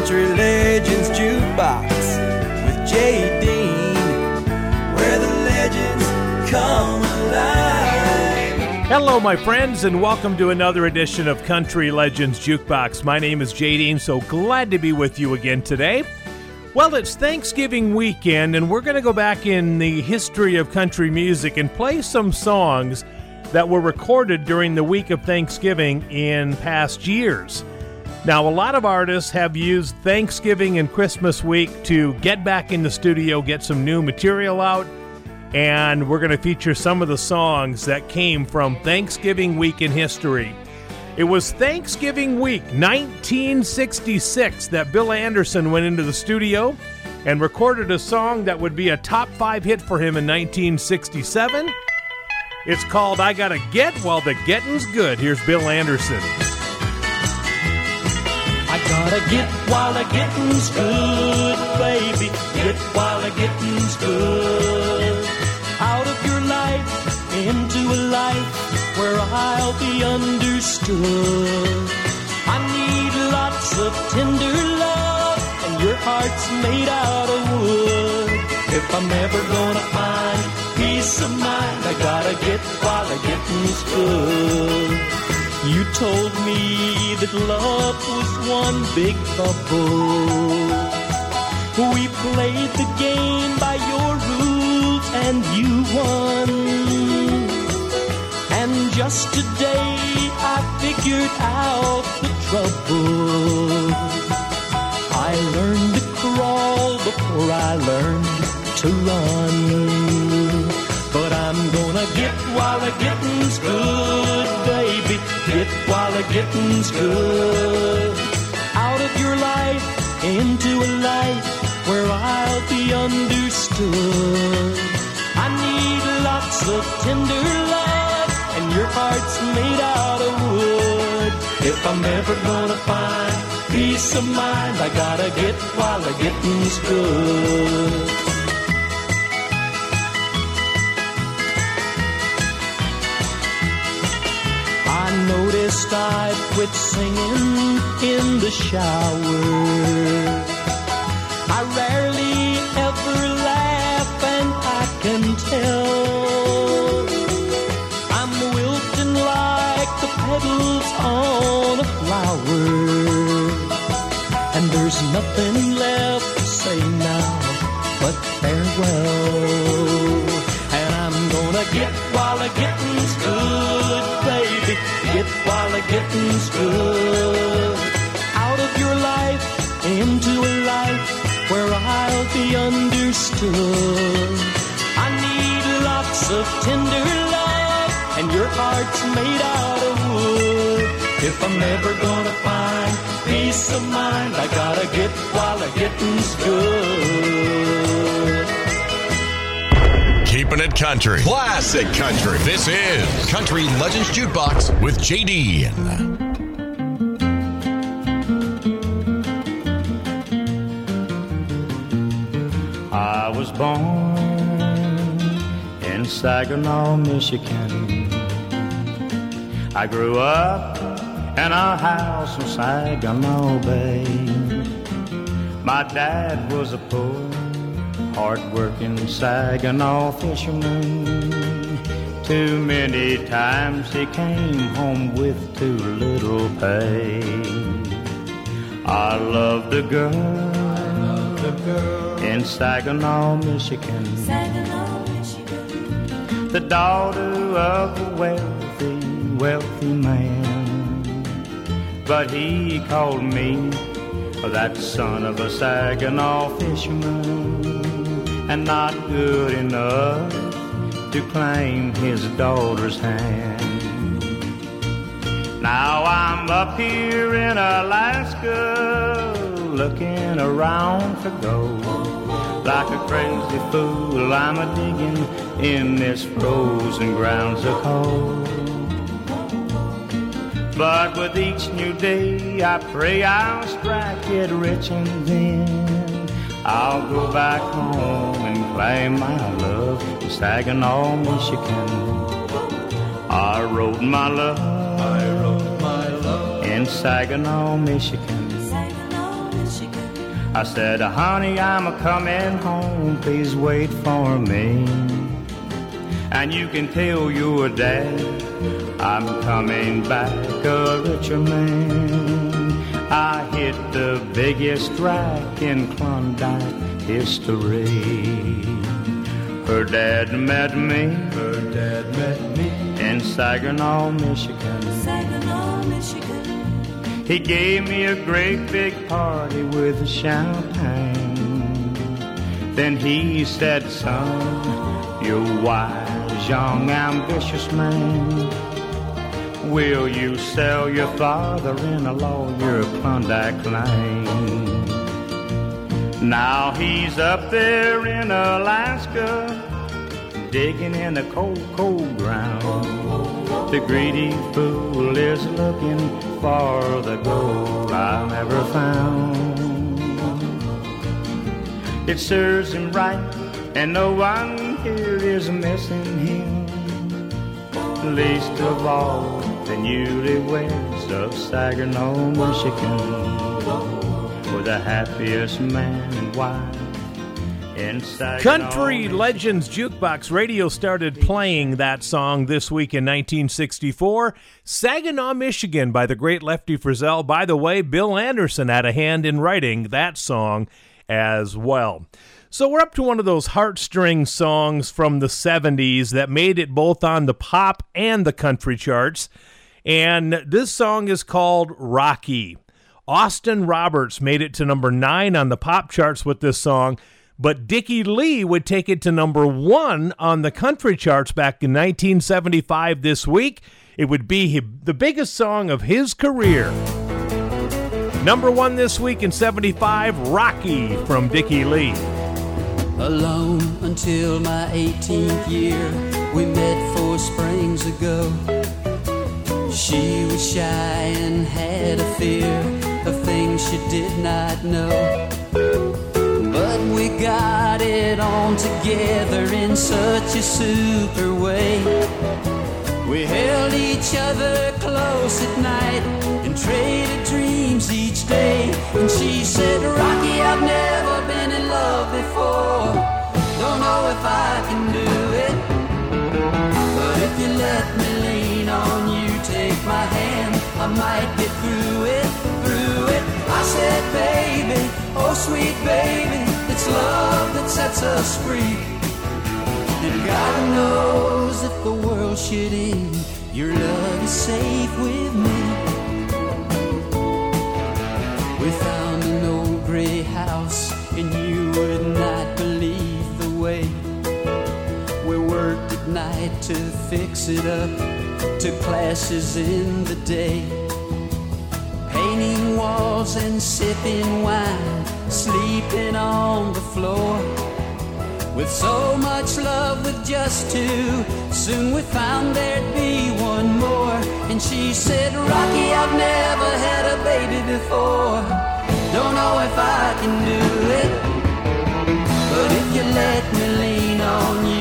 Country Legends Jukebox with Jay Dean, where the legends come alive. Hello, my friends, and welcome to another edition of Country Legends Jukebox. My name is Jay Dean, so glad to be with you again today. Well, it's Thanksgiving weekend, and we're going to go back in the history of country music and play some songs that were recorded during the week of Thanksgiving in past years. Now, a lot of artists have used Thanksgiving and Christmas week to get back in the studio, get some new material out, and we're going to feature some of the songs that came from Thanksgiving week in history. It was Thanksgiving week 1966 that Bill Anderson went into the studio and recorded a song that would be a top five hit for him in 1967. It's called I Gotta Get While the Getting's Good. Here's Bill Anderson. Gotta get while the getting's good, baby. Get while the getting's good. Out of your life into a life where I'll be understood. I need lots of tender love, and your heart's made out of wood. If I'm ever gonna find peace of mind, I gotta get while the getting's good. You told me that love was one big bubble. We played the game by your rules and you won. And just today I figured out the trouble. I learned to crawl before I learned to run. But I'm gonna get while the getting's good, the getting's good. Out of your life into a life where I'll be understood. I need lots of tender love, and your heart's made out of wood. If I'm ever gonna find peace of mind, I gotta get while the getting's good. Noticed I quit singing in the shower. I rarely ever laugh, and I can tell. I'm wilting like the petals on a flower. And there's nothing left to say now but farewell. While good. Out of your life into a life where I'll be understood. I need lots of tender love, and your heart's made out of wood. If I'm ever gonna find peace of mind, I gotta get while the getting's good. Keeping it country. Classic country. This is Country Legends Jukebox with JD. I was born in Saginaw, Michigan. I grew up in a house in Saginaw Bay. My dad was a poor, hard-working Saginaw fisherman. Too many times he came home with too little pay. I loved a girl, in Saginaw, Michigan. The daughter of a wealthy, wealthy man. But he called me that son of a Saginaw fisherman and not good enough to claim his daughter's hand. Now I'm up here in Alaska looking around for gold. Like a crazy fool, I'm a digging in this frozen ground so cold. But with each new day, I pray I'll strike it rich and then I'll go back home and claim my love in Saginaw, Michigan. I wrote my love, I wrote my love in Saginaw, Michigan. I said, honey, I'm a coming home, please wait for me. And you can tell your dad I'm coming back a richer man. I hit the biggest rack in Klondike history. Her dad met me, Her dad met me in Saginaw, Michigan. Saginaw, Michigan. He gave me a great big party with champagne. Then he said, son, you're wise, young, ambitious man. Will you sell your father-in-law your Klondike claim? Now he's up there in Alaska, digging in the cold, cold ground. The greedy fool is looking for the gold I never found. It serves him right, and no one here is missing him. Least of all the newlyweds of Saginaw, Michigan, were the happiest man and wife in Saginaw. Country Michigan. Legends Jukebox Radio started playing that song this week in 1964. Saginaw, Michigan by the great Lefty Frizzell. By the way, Bill Anderson had a hand in writing that song as well. So we're up to one of those heartstring songs from the 70s that made it both on the pop and the country charts. And this song is called Rocky. Austin Roberts made it to number nine on the pop charts with this song, but Dickie Lee would take it to number one on the country charts back in 1975 this week. It would be the biggest song of his career. Number one this week in 75, Rocky from Dickie Lee. alone until my 18th year. We met four springs ago. She was shy and had a fear of things she did not know. But we got it on together in such a super way. We held each other close at night and traded dreams each day. And she said, Rocky, I've never been in love before. Don't know if I can do might get through it, through it. I said, baby, oh sweet baby, it's love that sets us free. And God knows if the world should end, your love is safe with me. We found an old gray house, and you would not night to fix it up, to classes in the day. Painting walls and sipping wine, sleeping on the floor. With so much love with just two, soon we found there'd be one more. And she said, Rocky, I've never had a baby before. Don't know if I can do it. But if you let me lean on you,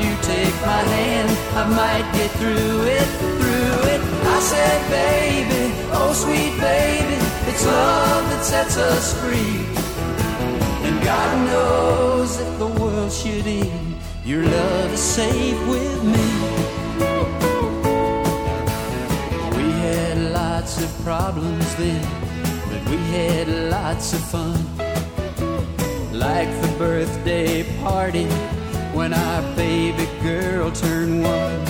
my hand, I might get through it, through it. I said, baby, oh sweet baby, it's love that sets us free. And God knows if the world should end, your love is safe with me. We had lots of problems then, but we had lots of fun. Like the birthday party when our baby girl turned one.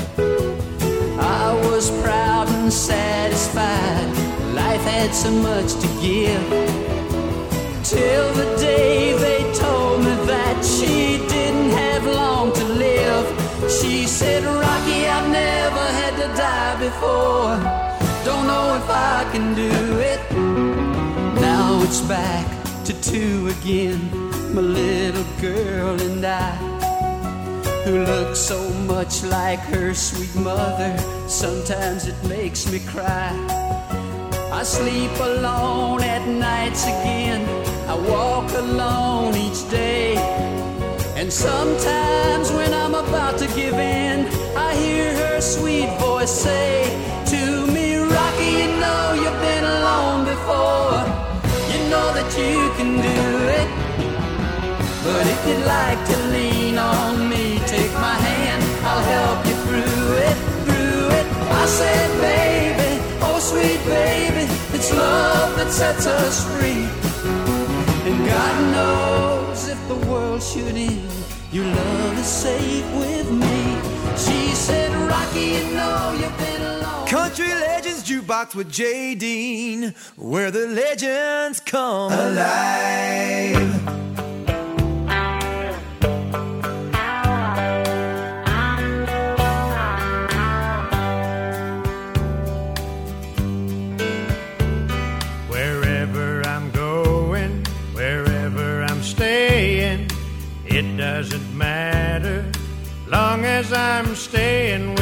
I was proud and satisfied, life had so much to give. Till the day they told me that she didn't have long to live. She said, Rocky, I've never had to die before. Don't know if I can do it. Now it's back to two again, my little girl and I who looks so much like her sweet mother. Sometimes it makes me cry. I sleep alone at nights again. I walk alone each day. And sometimes when I'm about to give in, I hear her sweet voice say to me, Rocky, you know you've been alone before. You know that you can do it. But if you'd like to lean on I'll help you through it, through it. I said, baby, oh sweet baby, it's love that sets us free. And God knows if the world should end, your love is safe with me. She said, Rocky, you know you've been alone. Country Legends Jukebox with Jay Dean, where the legends come alive. staying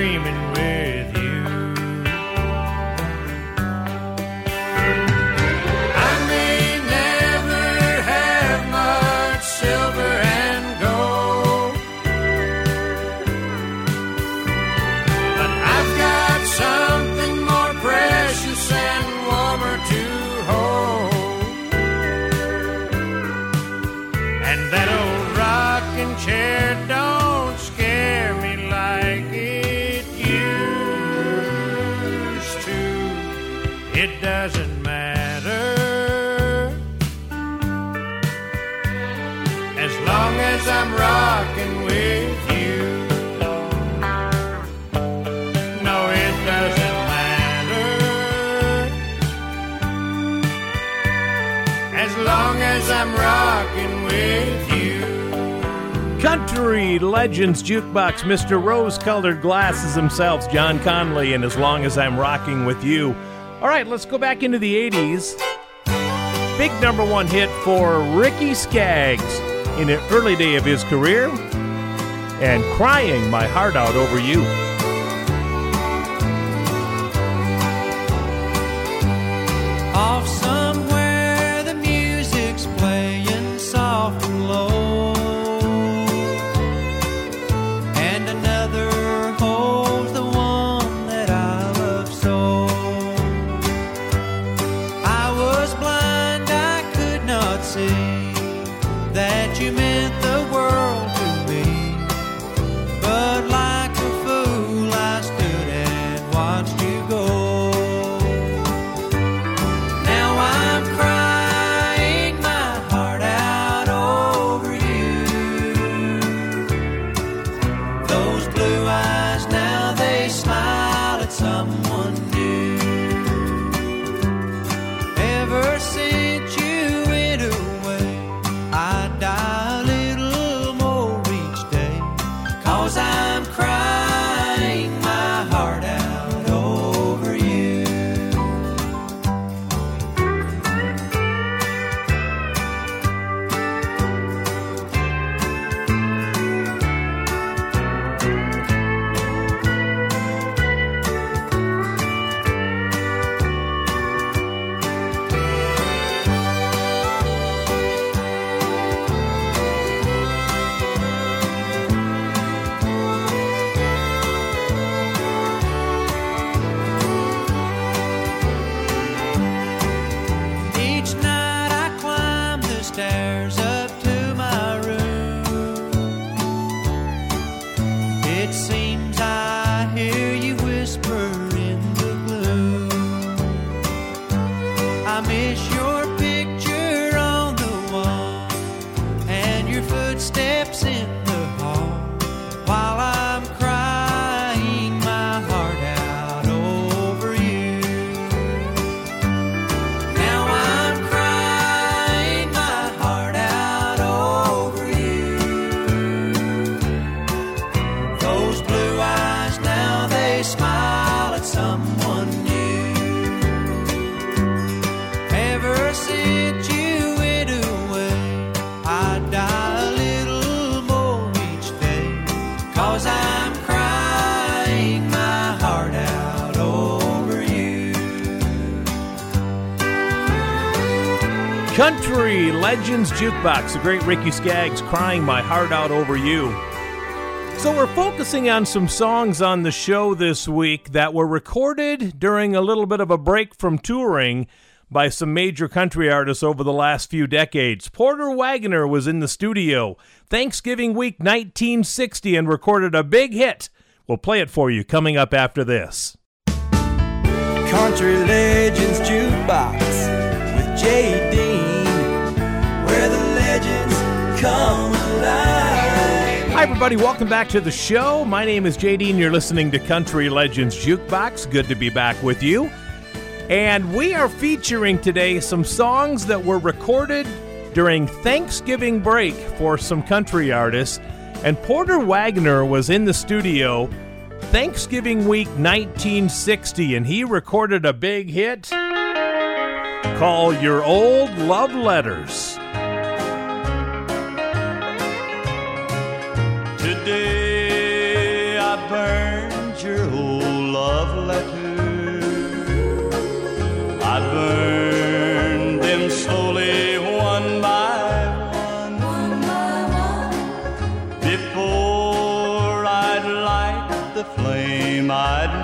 screaming with 3, Legends Jukebox, Mr. Rose Colored Glasses himself, John Conlee, and As Long as I'm Rocking with You. All right, let's go back into the 80s. Big number one hit for Ricky Skaggs in the early day of his career, and Crying My Heart Out Over You. stay. Country Legends Jukebox, the great Ricky Skaggs crying my heart out over you. So, we're focusing on some songs on the show this week that were recorded during a little bit of a break from touring by some major country artists over the last few decades. Porter Wagoner was in the studio Thanksgiving week 1960 and recorded a big hit. We'll play it for you coming up after this. Country Legends Jukebox with Jay Hi, everybody. Welcome back to the show. My name is JD, and you're listening to Country Legends Jukebox. Good to be back with you. And we are featuring today some songs that were recorded during Thanksgiving break for some country artists. And Porter Wagoner was in the studio Thanksgiving week 1960, and he recorded a big hit called Your Old Love Letters. Today I burned your old love letter. I burned them slowly one by one. Before I'd light the flame, I'd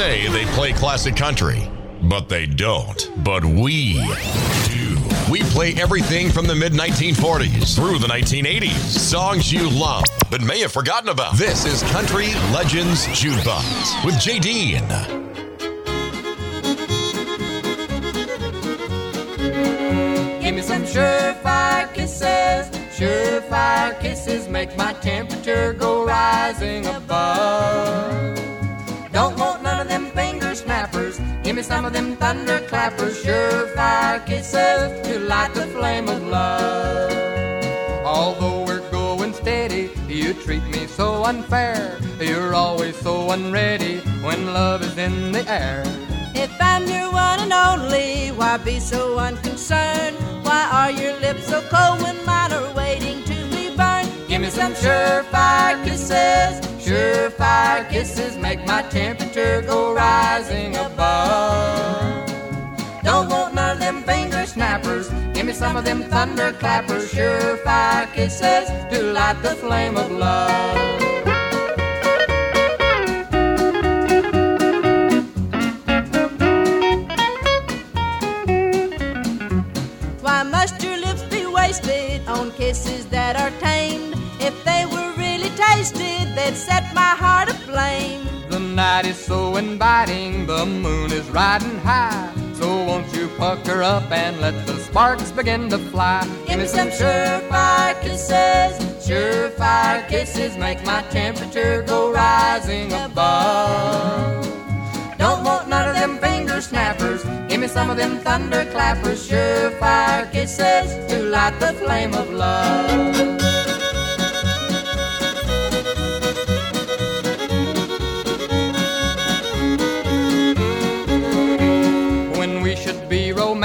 say they play classic country, but they don't. But we do. We play everything from the mid 1940s through the 1980s. Songs you love but may have forgotten about. This is Country Legends Jukebox with Jay Dean. Give me some surefire kisses. Surefire kisses make my temperature go rising above. Some of them thunder clappers. Surefire kisses to light the flame of love. Although we're going steady, you treat me so unfair. You're always so unready when love is in the air. If I'm your one and only, why be so unconcerned? Why are your lips so cold when mine are waiting to be burned? Give me some surefire kisses. Surefire kisses make my temperature go rising above. Don't want none of them finger snappers. Give me some of them thunder clappers. Surefire kisses to light the flame of love. So inviting, the moon is riding high. So won't you pucker up and let the sparks begin to fly? Give me some surefire kisses. Surefire kisses make my temperature go rising above. Don't want none of them finger snappers. Give me some of them thunderclappers, surefire kisses to light the flame of love.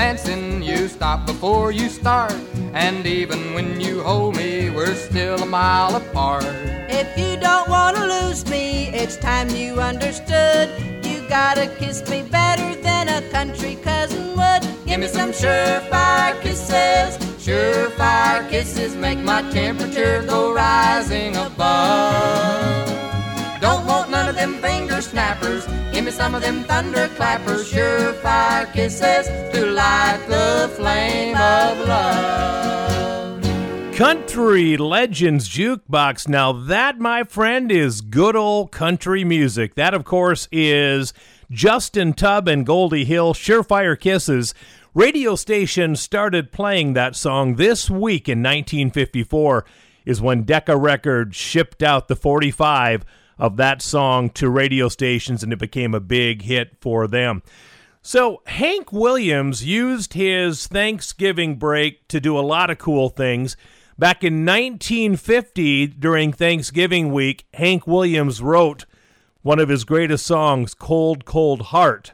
Be romancing, you stop before you start. And even when you hold me, we're still a mile apart. If you don't want to lose me, it's time you understood. You gotta kiss me better than a country cousin would. Give me some surefire kisses. Surefire kisses make my temperature go rising above. Don't want none of them finger snappers. Me some of them thunderclappers. Surefire kisses to light the flame of love. Country Legends Jukebox. Now, that, my friend, is good old country music. That, of course, is Justin Tubb and Goldie Hill, Surefire Kisses. Radio stations started playing that song this week in 1954, is when Decca Records shipped out the 45 of that song to radio stations, and it became a big hit for them. So, Hank Williams used his Thanksgiving break to do a lot of cool things. Back in 1950, during Thanksgiving week, Hank Williams wrote one of his greatest songs, Cold, Cold Heart.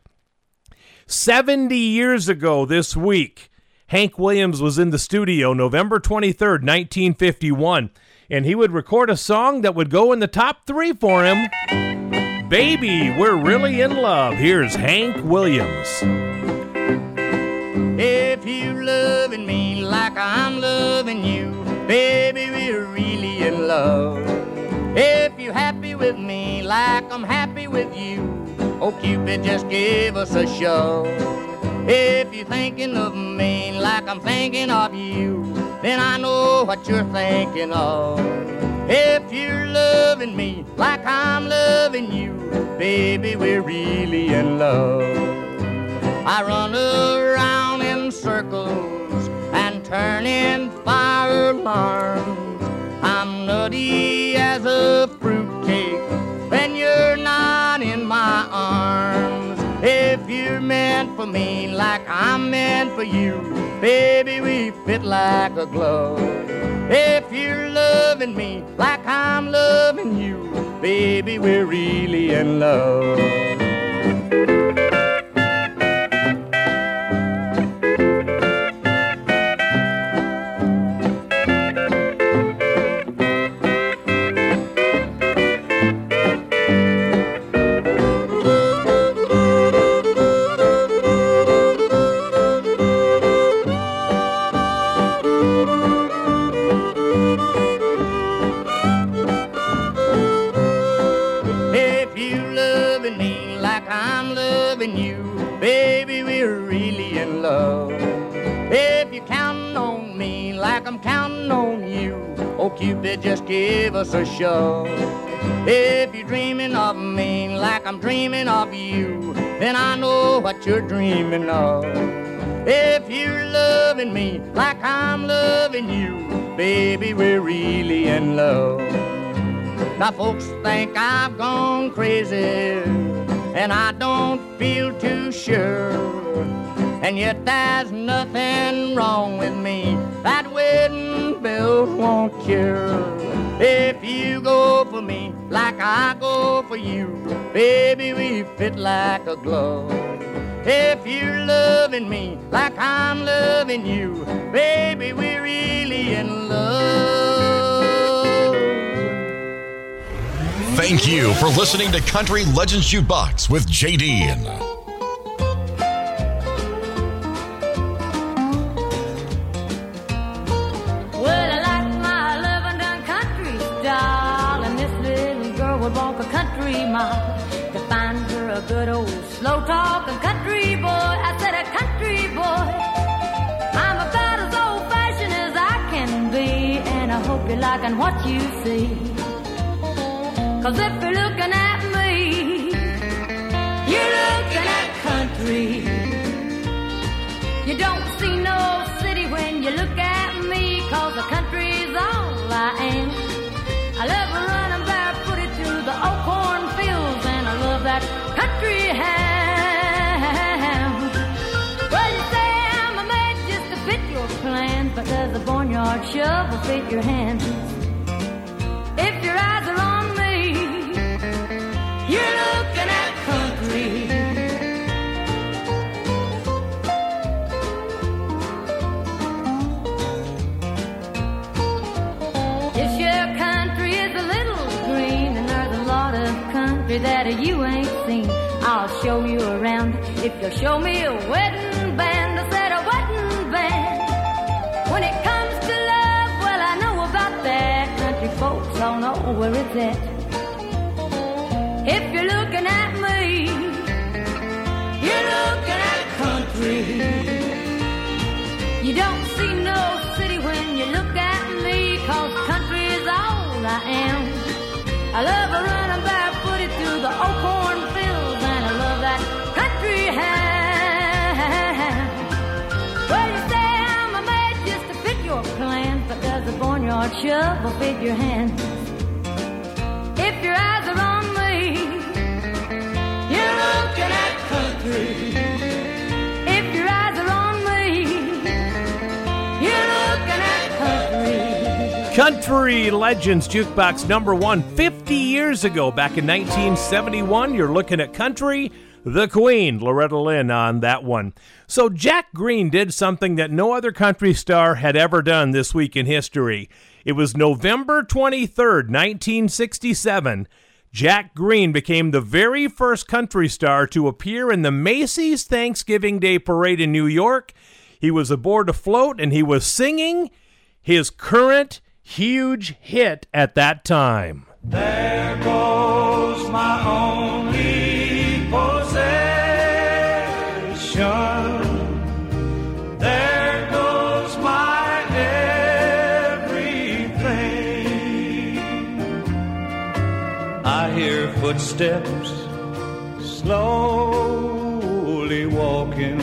70 years ago this week, Hank Williams was in the studio November 23rd, 1951, and he would record a song that would go in the top three for him. Baby, we're really in love. Here's Hank Williams. If you loving me like I'm loving you, baby, we're really in love. If you happy with me like I'm happy with you, oh Cupid, just give us a show. If you're thinking of me like I'm thinking of you, then I know what you're thinking of. If you're loving me like I'm loving you, baby, we're really in love. I run around in circles and turn in fire alarms. I'm nutty as a fruitcake when you're not in my arms. If you're meant for me like I'm meant for you, baby, we fit like a glove. If you're loving me like I'm loving you, baby, we're really in love. I'm on you, oh Cupid, just give us a show. If you're dreaming of me like I'm dreaming of you, then I know what you're dreaming of. If you're loving me like I'm loving you, baby, we're really in love. Now folks think I've gone crazy, and I don't feel too sure. And yet there's nothing wrong with me that wedding bells won't cure. If you go for me like I go for you, baby, we fit like a glove. If you're loving me like I'm loving you, baby, we're really in love. Thank you for listening to Country Legends Jukebox with JD. Mile to find her a good old slow talking country boy. I said a country boy. I'm about as old fashioned as I can be, and I hope you're liking what you see. Cause if you're looking at me, you're looking at country. You don't see no city when you look at me, cause the country's all I am. got country ham. Well, you say I'm a man just to fit your plans, but does a barnyard shovel fit your hands? That you ain't seen. I'll show you around if you'll show me a wedding band. I said a wedding band. When it comes to love, well, I know about that. Country folks all know where it's at. If you're looking at me, you're looking at country. You don't see no city when you look at me, cause country is all I am. I love a the old cornfields, and I love that country hand. Well, you say I'm a made just to fit your plans, but does the barnyard shovel fit your hands? If your eyes are on me, you're looking at country. Country. Legends Jukebox number one 50 years ago, back in 1971. You're looking at Country, the Queen, Loretta Lynn on that one. So, Jack Greene did something that no other country star had ever done this week in history. It was November 23rd, 1967. Jack Greene became the very first country star to appear in the Macy's Thanksgiving Day Parade in New York. He was aboard a float and he was singing his current huge hit at that time. There goes my only possession. There goes my everything. I hear footsteps slowly walking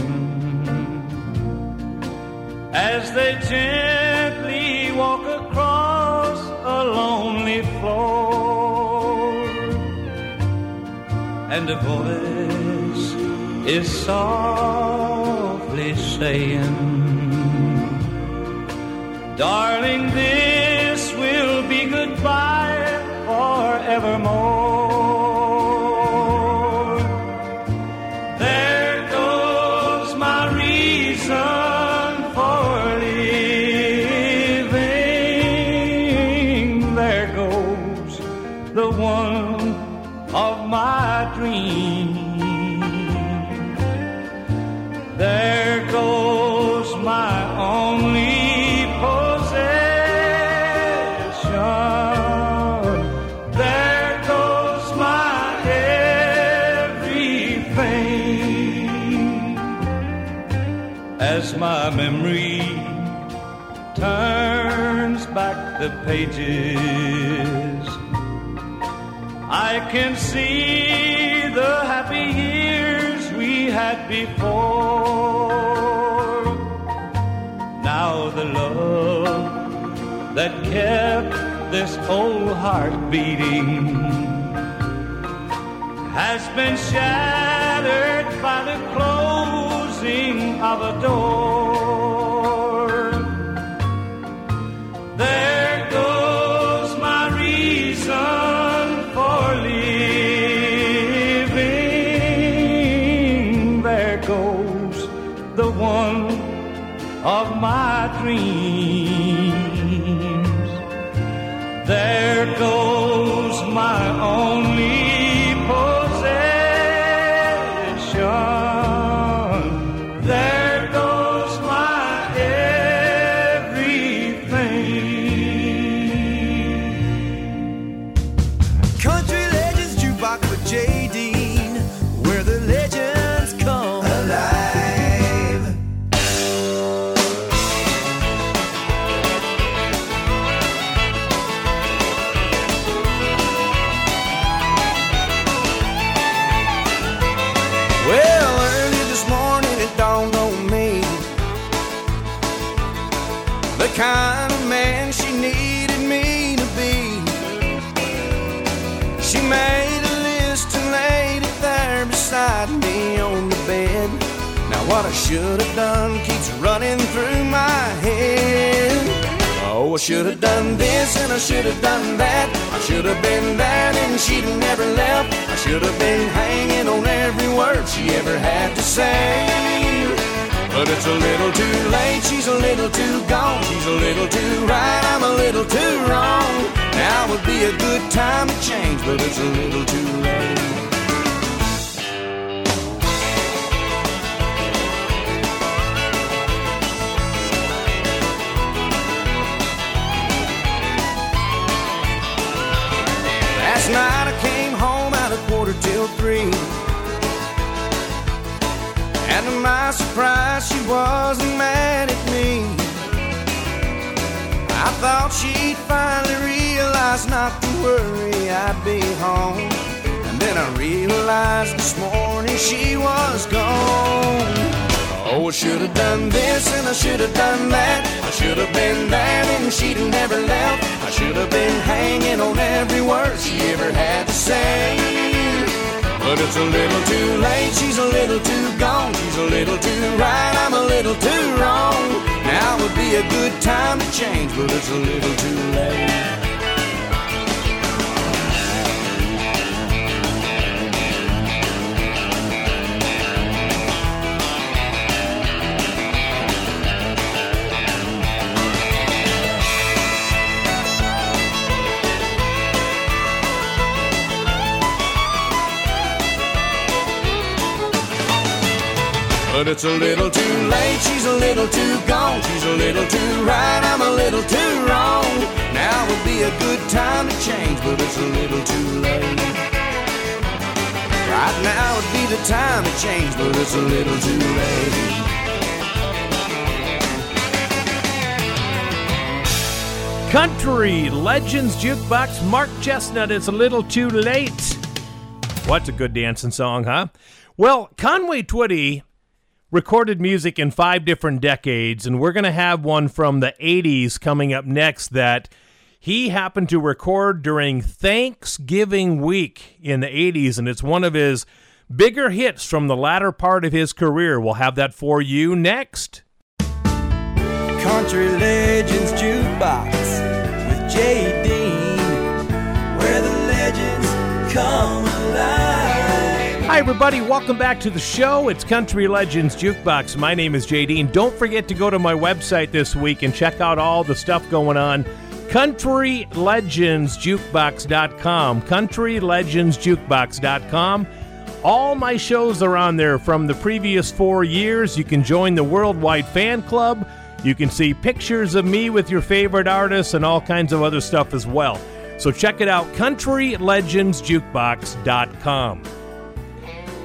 as they gently And a voice is softly saying, Darling, this pages, I can see the happy years we had before. Now the love that kept this old heart beating has been shattered by the closing of a door. Should have done this and I should have done that. I should have been there and she'd never left. I should have been hanging on every word she ever had to say. But it's a little too late, she's a little too gone. She's a little too right, I'm a little too wrong. Now would be a good time to change, but it's a little too my surprise, she wasn't mad at me. I thought she'd finally realize not to worry, I'd be home. And then I realized this morning she was gone. Oh, I should have done this and I should have done that. I should have been there and she'd never left. I should have been hanging on every word she ever had to say. But it's a little too late, she's a little too gone. She's a little too right, I'm a little too wrong. Now would be a good time to change, but it's a little too late. But it's a little too late, she's a little too gone. She's a little too right, I'm a little too wrong. Now would be a good time to change, but it's a little too late. Right now would be the time to change, but it's a little too late. Country Legends Jukebox, Mark Chesnutt, It's a Little Too Late. What's a good dancing song, huh? Well, Conway Twitty recorded music in five different decades, and we're going to have one from the 80s coming up next that he happened to record during Thanksgiving week in the 80s, and it's one of his bigger hits from the latter part of his career. We'll have that for you next. Country Legends Jukebox with Jay Dean, where the legends come alive. Hi, everybody. Welcome back to the show. It's Country Legends Jukebox. My name is Jay Dean Don't forget to go to my website this week and check out all the stuff going on. CountryLegendsJukebox.com. CountryLegendsJukebox.com. All my shows are on there from the previous four years. You can join the Worldwide Fan Club. You can see pictures of me with your favorite artists and all kinds of other stuff as well. So check it out, CountryLegendsJukebox.com.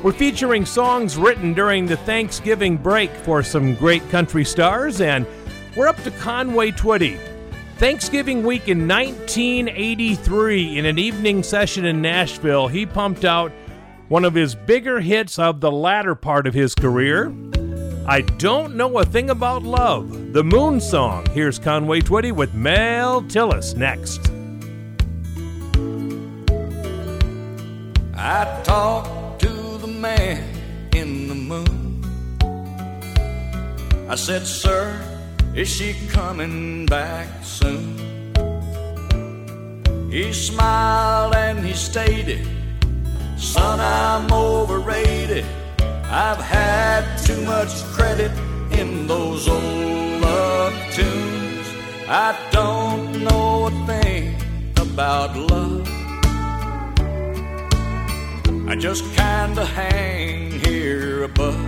We're featuring songs written during the Thanksgiving break for some great country stars, and we're up to Conway Twitty. Thanksgiving week in 1983, in an evening session in Nashville, he pumped out one of his bigger hits of the latter part of his career. I Don't Know a Thing About Love, the Moon Song. Here's Conway Twitty with Mel Tillis next. I the man in the moon. I said, Sir, is she coming back soon? He smiled and he stated, Son, I'm overrated. I've had too much credit in those old love tunes. I don't know a thing about love. I just kinda hang here above.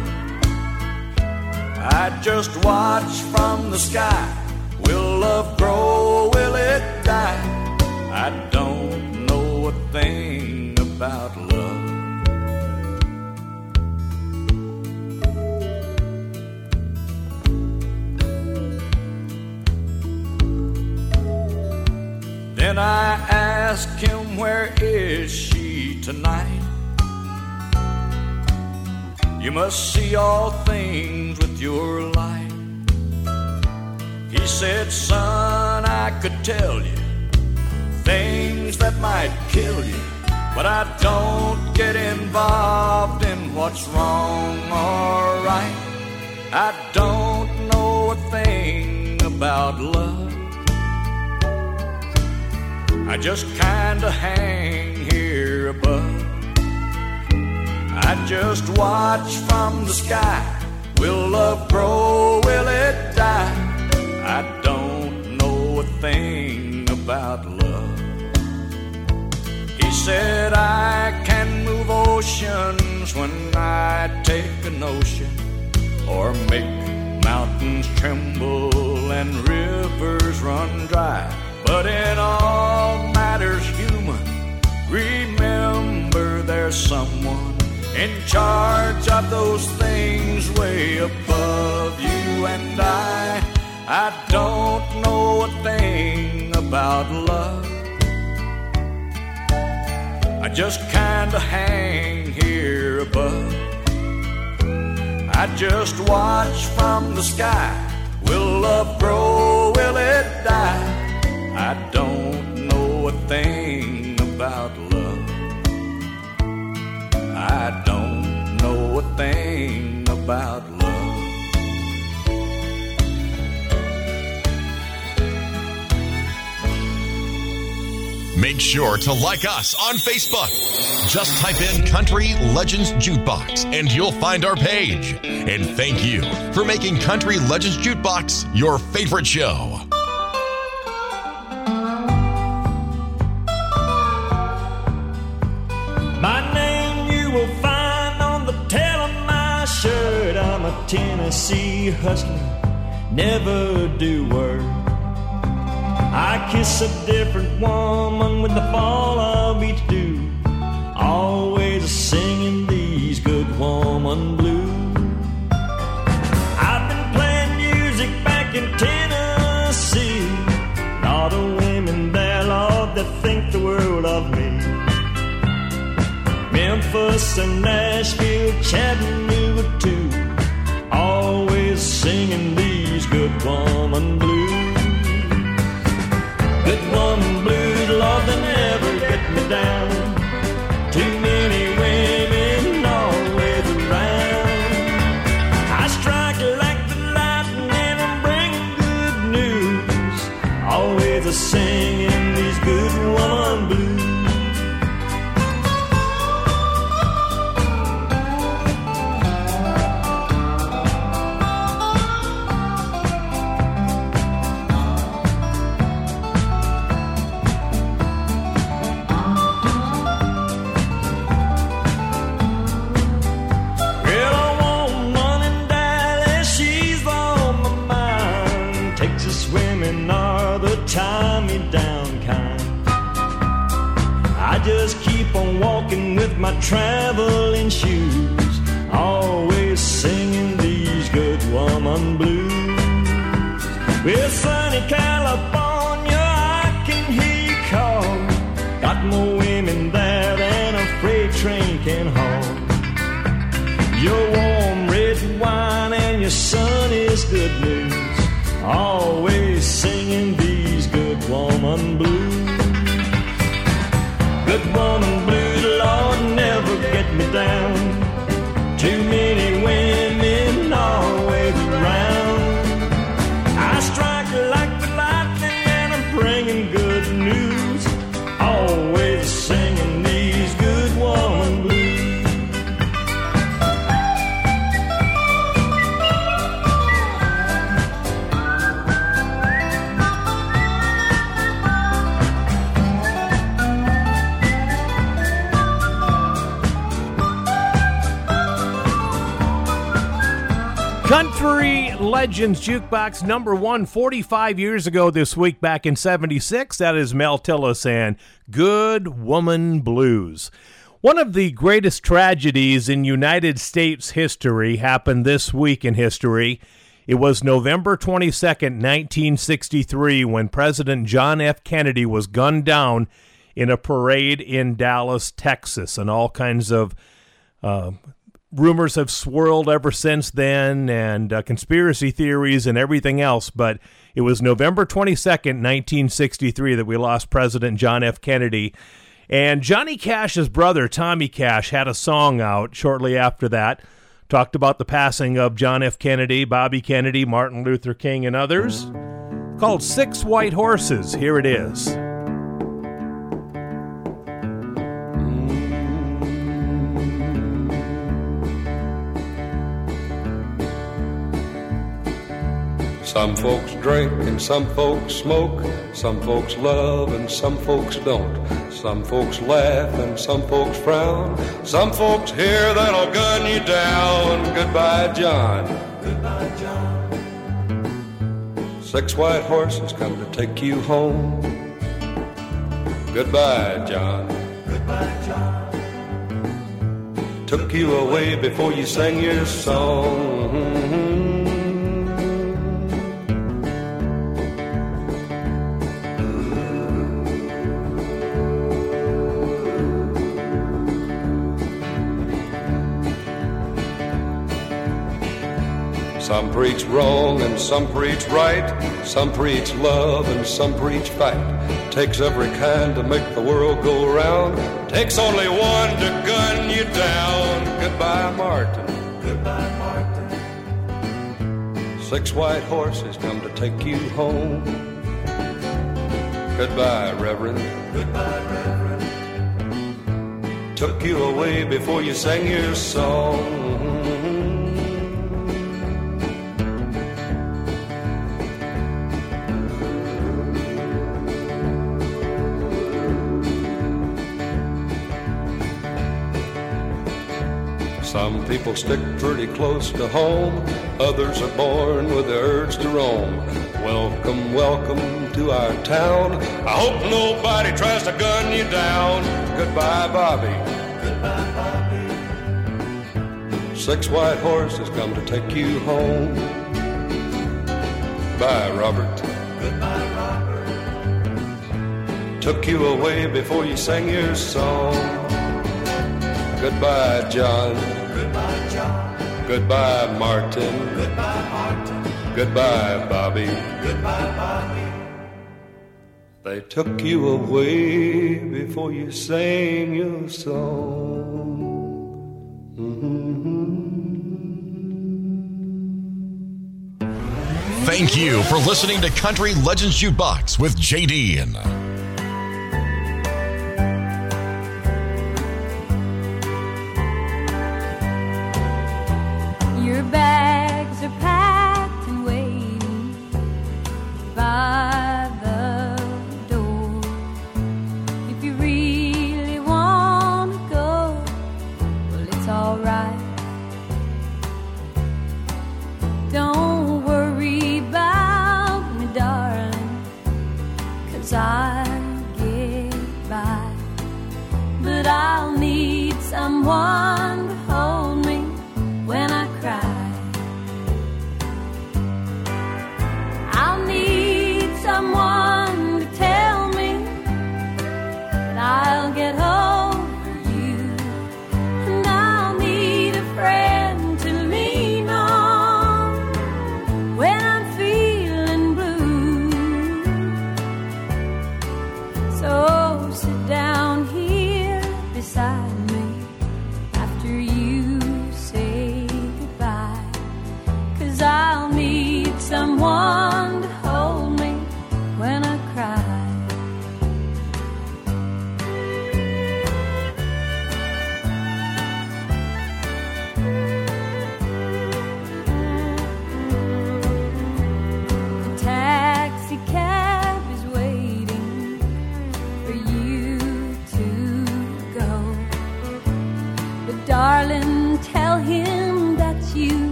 I just watch from the sky. Will love grow? Will it die? I don't know a thing about love. Then I ask him, Where is she tonight? You must see all things with your light. He said, Son, I could tell you things that might kill you, but I don't get involved in what's wrong or right. I don't know a thing about love. I just kinda hang here above. I just watch from the sky. Will love grow? Will it die? I don't know a thing about love. He said I can move oceans when I take a notion or make mountains tremble and rivers run dry. But in all matters human, remember there's someone in charge of those things way above you and I. I don't know a thing about love. I just kinda hang here above. I just watch from the sky. Will love grow? Will it die? I don't know a thing about love. I don't know a thing about love. Make sure to like us on Facebook. Just type in Country Legends Jukebox and you'll find our page. And thank you for making Country Legends Jukebox your favorite show. Tennessee hustler, never do work. I kiss a different woman with the fall of each dew. Always a singing these good woman blues. I've been playing music back in Tennessee. All the women there, Lord, that think the world of me. Memphis and Nashville, Chattanooga too. Singing these good woman blues. With my traveling shoes, always singing these good woman blues. Well, sunny California, I can hear you call. Got more women there than a freight train can haul. Your warm red wine and your sun is good news. Always singing these good woman blues. Good woman blues, get me down. Too many women always around. Country Legends Jukebox number one, 45 years ago this week, back in 76. That is Mel Tillis and Good Woman Blues. One of the greatest tragedies in United States history happened this week in history. It was November 22nd, 1963, when President John F. Kennedy was gunned down in a parade in Dallas, Texas, and all kinds of uh, rumors have swirled ever since then, and uh, conspiracy theories and everything else. But it was November 22nd, 1963, that we lost President John F. Kennedy. And Johnny Cash's brother, Tommy Cash, had a song out shortly after that. Talked about the passing of John F. Kennedy, Bobby Kennedy, Martin Luther King, and others. Called Six White Horses. Here it is. Some folks drink and some folks smoke. Some folks love and some folks don't. Some folks laugh and some folks frown. Some folks here that'll gun you down. Goodbye, John. Goodbye, John. Six white horses come to take you home. Goodbye, John. Goodbye, John. Took you away before you sang your song. Some preach wrong and some preach right. Some preach love and some preach fight. Takes every kind to make the world go round. Takes only one to gun you down. Goodbye, Martin. Goodbye, Martin. Six white horses come to take you home. Goodbye, Reverend. Goodbye, Reverend. Took you away before you sang your song. Some people stick pretty close to home, others are born with the urge to roam. Welcome, welcome to our town. I hope nobody tries to gun you down. Goodbye, Bobby. Goodbye, Bobby. Six white horses come to take you home. Bye, Robert. Goodbye, Robert. Took you away before you sang your song. Goodbye, John. Goodbye, Martin. Goodbye, Martin. Goodbye, Bobby. Goodbye, Bobby. They took you away before you sang your song. Thank you for listening to Country Legends Jukebox with JD.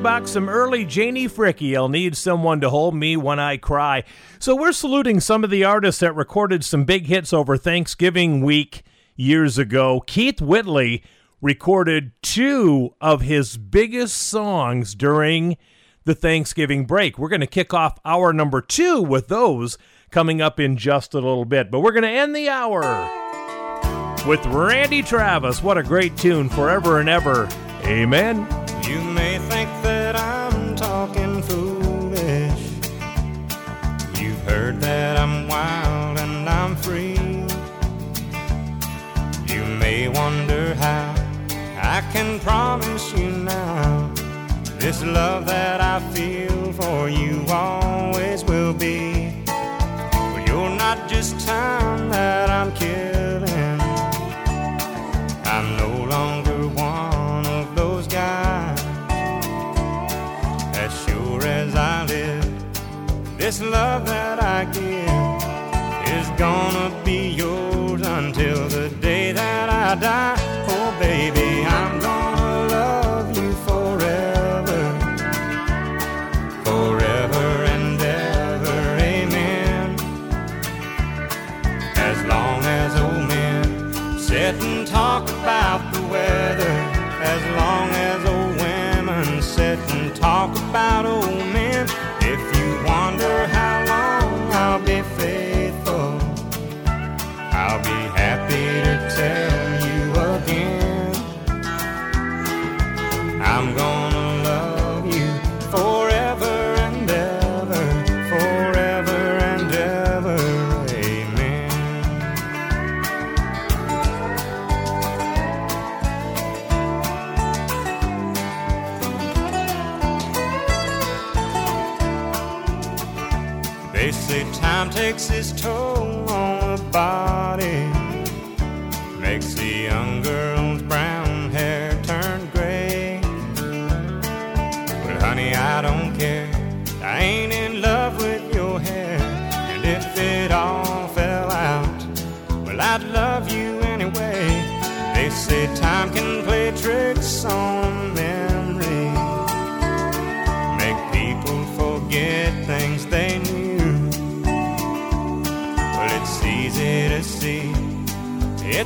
Jukebox, some early Janie Fricke. I'll need someone to hold me when I cry. So, we're saluting some of the artists that recorded some big hits over Thanksgiving week years ago. Keith Whitley recorded two of his biggest songs during the Thanksgiving break. We're going to kick off hour number two with those coming up in just a little bit. But we're going to end the hour with Randy Travis. What a great tune, Forever and Ever. Amen. Can promise you now this love that I feel for you always will be. You're not just time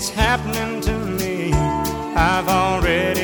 it's happening to me. I've already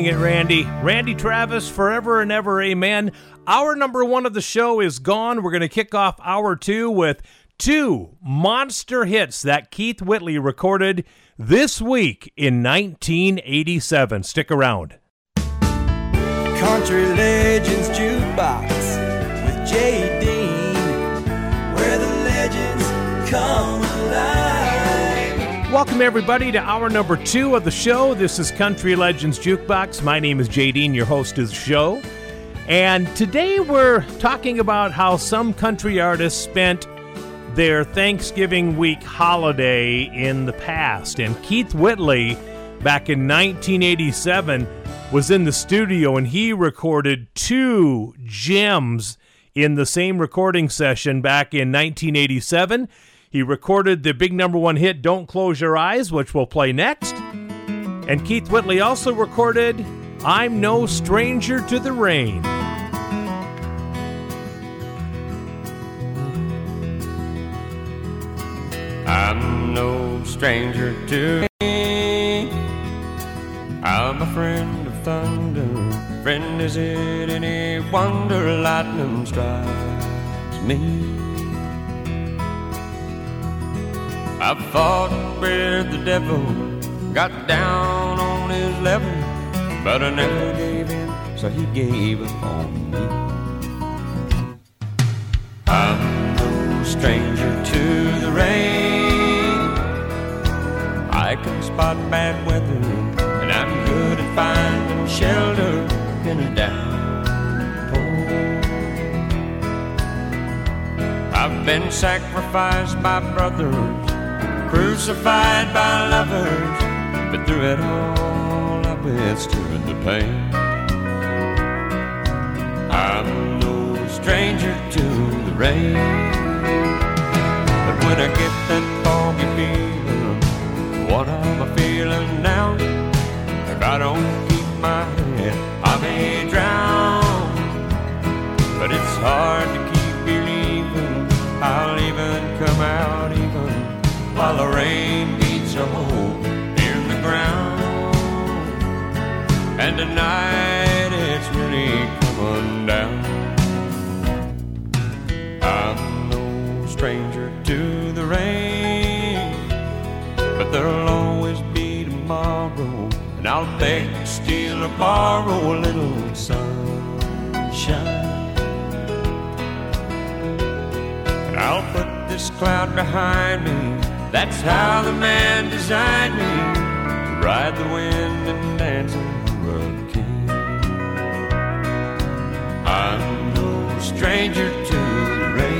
Sing it, Randy. Randy Travis, forever and ever, amen. Hour number one of the show is gone. We're going to kick off hour two with two monster hits that Keith Whitley recorded this week in 1987. Stick around. Country Legends Jukebox Welcome, everybody, to hour number two of the show. This is Country Legends Jukebox. My name is Jay Dean, your host of the show. And today we're talking about how some country artists spent their Thanksgiving week holiday in the past. And Keith Whitley, back in 1987, was in the studio and he recorded two gems in the same recording session back in 1987. He recorded the big number one hit, Don't Close Your Eyes, which we'll play next. And Keith Whitley also recorded I'm No Stranger to the Rain. I'm no stranger to rain. I'm a friend of thunder. Friend, is it any wonder lightning strikes me? I've fought with the devil, got down on his level, but I never gave in, so he gave up on me. I'm no stranger to the rain. I can spot bad weather, and I'm good at finding shelter in a downpour. I've been sacrificed by brothers, crucified by lovers, but through it all I withstood the pain. I'm no stranger to the rain, but when I get that foggy feeling, what am I feeling now? If I don't keep my head, I may drown. But it's hard to keep believing I'll even come out even while the rain beats a hole in the ground. And tonight it's really coming down. I'm no stranger to the rain, but there'll always be tomorrow, and I'll beg, steal, or borrow a little sunshine. And I'll put this cloud behind me. That's how the man designed me to ride the wind and dance the hurricane. I'm no stranger to the rain.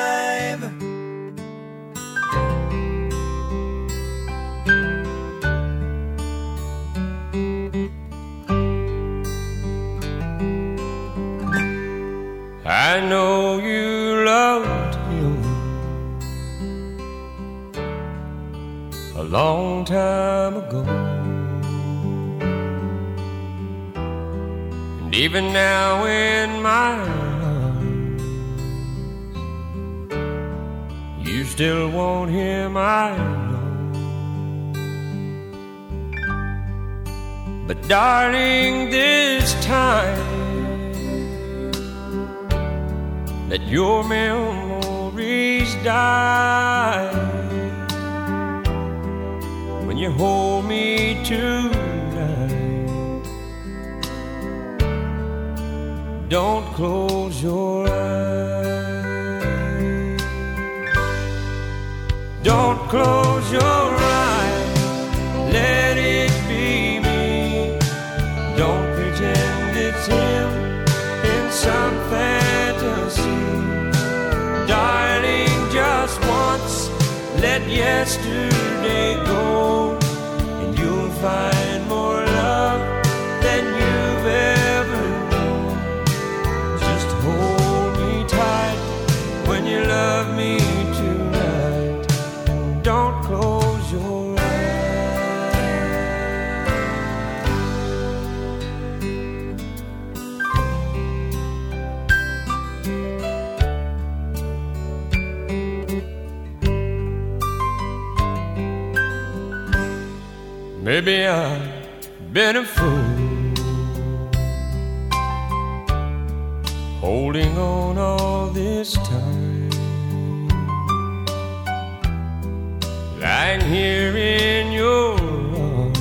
Darling, this time let your memories die when you hold me tonight. Don't close your eyes. Don't close your yesterday go, and you'll find Maybe I've been a fool. Holding on all this time. Lying here in your arms.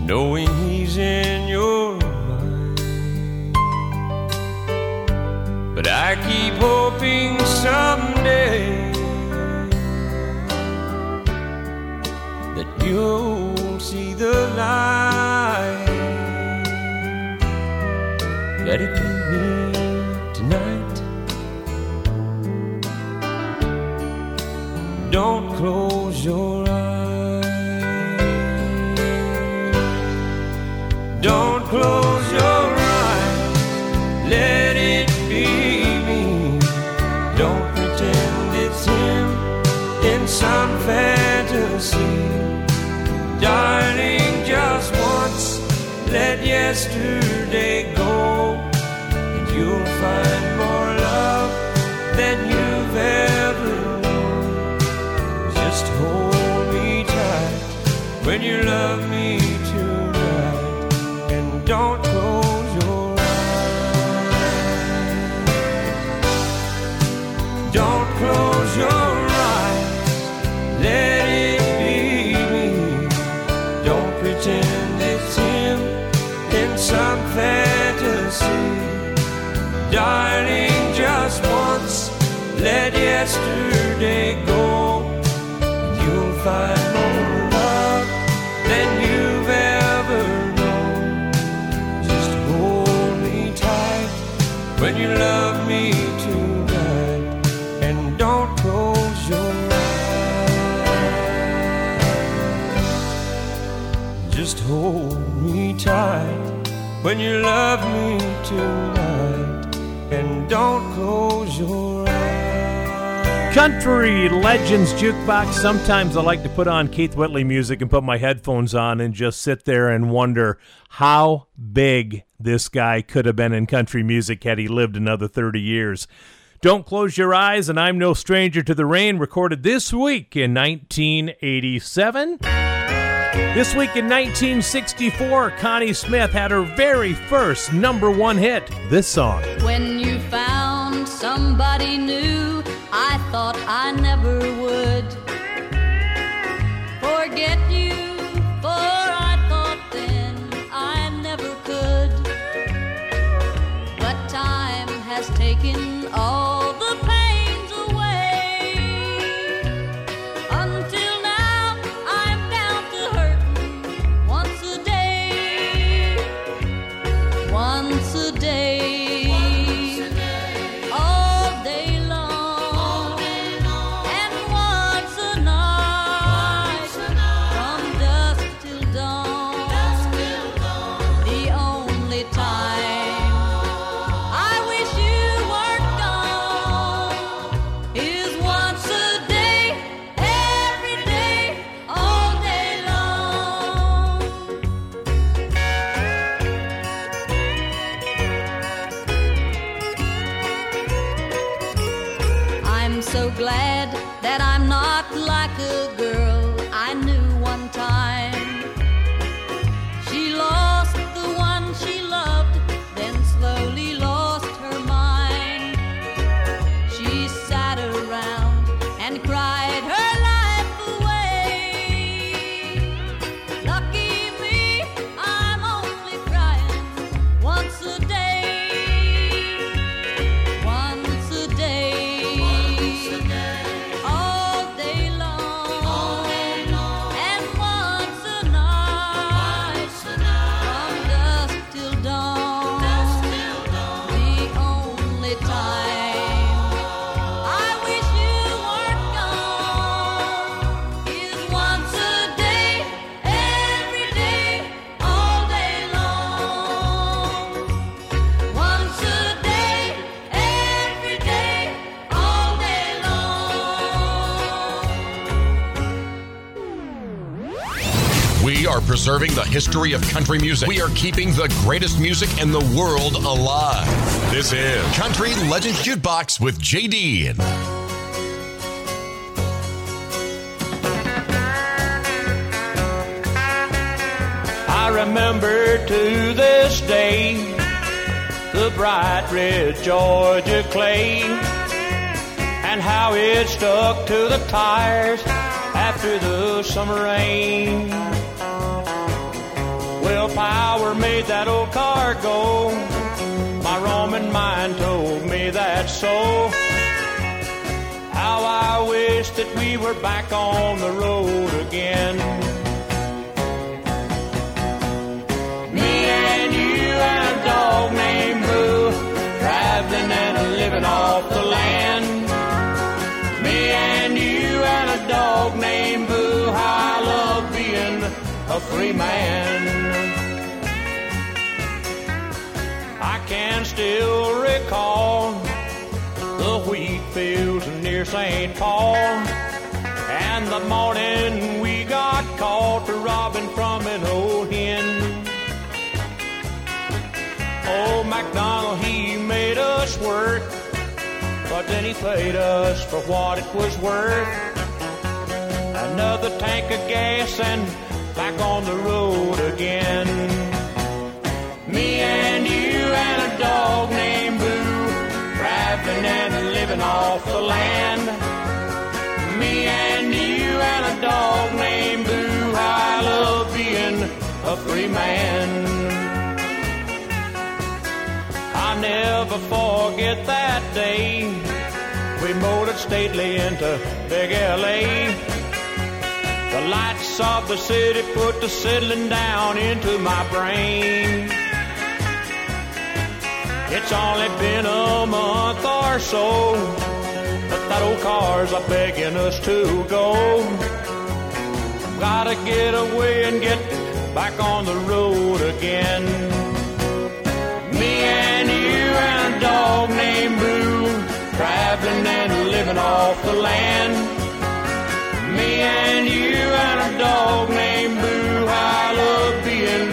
Knowing he's in your mind. But I keep hoping someday that yesterday find more love than you've ever known. Just hold me tight when you love me tonight. And don't close your eyes. Just hold me tight when you love me tonight. And don't close your eyes. Country Legends Jukebox. Sometimes I like to put on Keith Whitley music and put my headphones on and just sit there and wonder how big this guy could have been in country music had he lived another 30 years. Don't Close Your Eyes and I'm No Stranger to the Rain, recorded this week in 1987. This week in 1964, Connie Smith had her very first number one hit, this song. When you found somebody new, I thought I never would preserving the history of country music. We are keeping the greatest music in the world alive. This is Country Legend Jukebox with JD. I remember to this day the bright red Georgia clay and how it stuck to the tires after the summer rain. Well, power made that old car go. My Roman mind told me that so. How I wish that we were back on the road again. Me and you and a dog named Boo, traveling and living off the land. Me and you and a dog named Boo, I love being a free man. Still recall the wheat fields near St. Paul and the morning we got caught to robbing from an old hen. Old MacDonald, he made us work, but then he paid us for what it was worth. Another tank of gas and back on the road again. Me and you and a dog named Boo, traveling and living off the land. Me and you and a dog named Boo, I love being a free man. I never forget that day we motored stately into big LA. The lights of the city put the settling down into my brain. It's only been a month or so, but that old car's a begging us to go. Gotta get away and get back on the road again. Me and you and a dog named Boo, traveling and living off the land. Me and you and a dog named Boo, I love being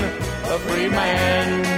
a free man.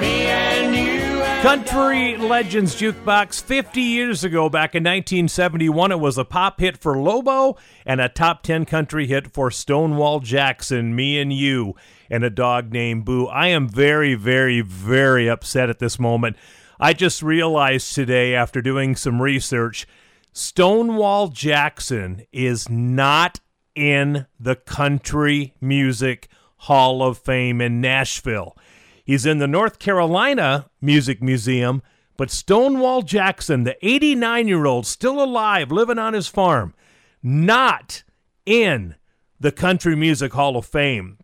Me and you. Country Legends Jukebox 50 years ago, back in 1971, it was a pop hit for Lobo and a top 10 country hit for Stonewall Jackson, Me and You, and a dog named Boo. I am very, very, very upset at this moment. I just realized today, after doing some research, Stonewall Jackson is not in the Country Music Hall of Fame in Nashville. He's in the North Carolina Music Museum, but Stonewall Jackson, the 89 year old, still alive, living on his farm, not in the Country Music Hall of Fame.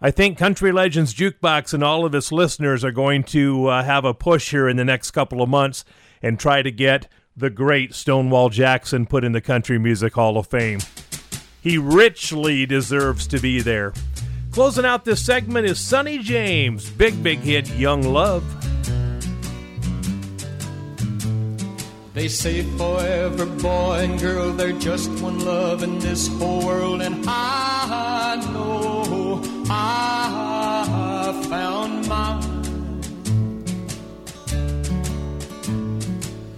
I think Country Legends Jukebox and all of its listeners are going to uh, have a push here in the next couple of months and try to get the great Stonewall Jackson put in the Country Music Hall of Fame. He richly deserves to be there. Closing out this segment is Sonny James' big, big hit, Young Love. They say forever, boy and girl, they're just one love in this whole world, and I know I found mine.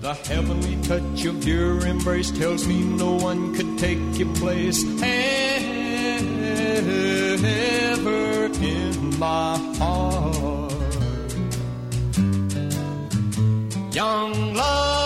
The heavenly touch of your embrace tells me no one could take your place ever in my heart. Young love,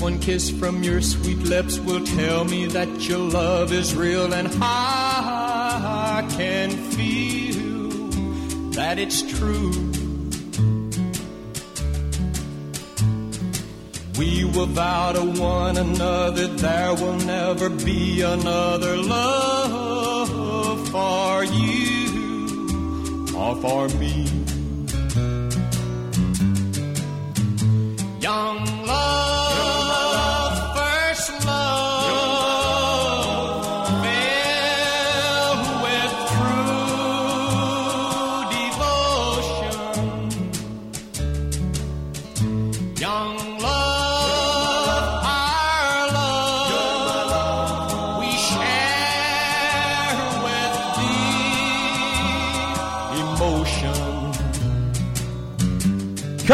one kiss from your sweet lips will tell me that your love is real, and I can feel that it's true. We will vow to one another there will never be another love for you are for me. Young love,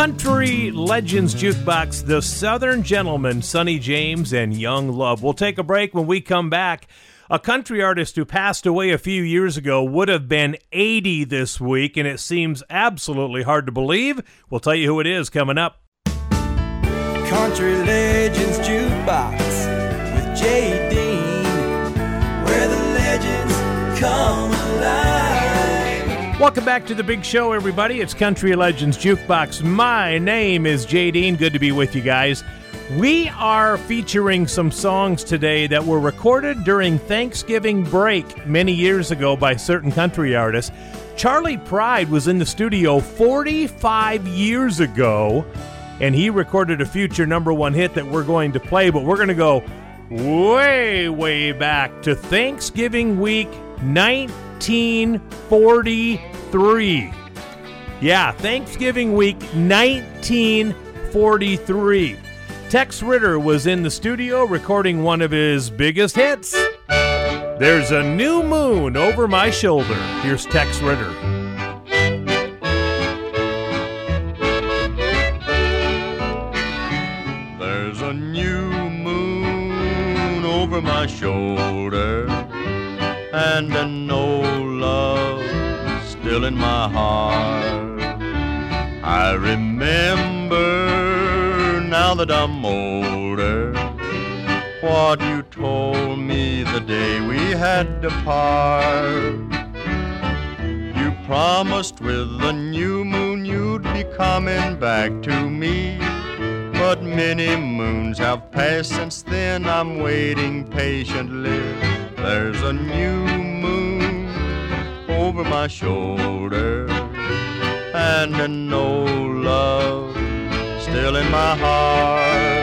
Country Legends Jukebox, The Southern Gentleman, Sonny James, and Young Love. We'll take a break when we come back. A country artist who passed away a few years ago would have been 80 this week, and it seems absolutely hard to believe. We'll tell you who it is coming up. Country Legends Jukebox with Dean, where the legends come. Welcome back to the big show, everybody. It's Country Legends Jukebox. My name is Jay Dean. Good to be with you guys. We are featuring some songs today that were recorded during Thanksgiving break many years ago by certain country artists. Charley Pride was in the studio 45 years ago, and he recorded a future number one hit that we're going to play, but we're going to go way, way back to Thanksgiving week 1943. Yeah, Thanksgiving week 1943. Tex Ritter was in the studio recording one of his biggest hits. There's a new moon over my shoulder. Here's Tex Ritter. There's a new moon over my shoulder, and an old love still in my heart. I remember now that I'm older what you told me the day we had to part. You promised with the new moon you'd be coming back to me. But many moons have passed since then. I'm waiting patiently. There's a new moon over my shoulder, and an old love still in my heart.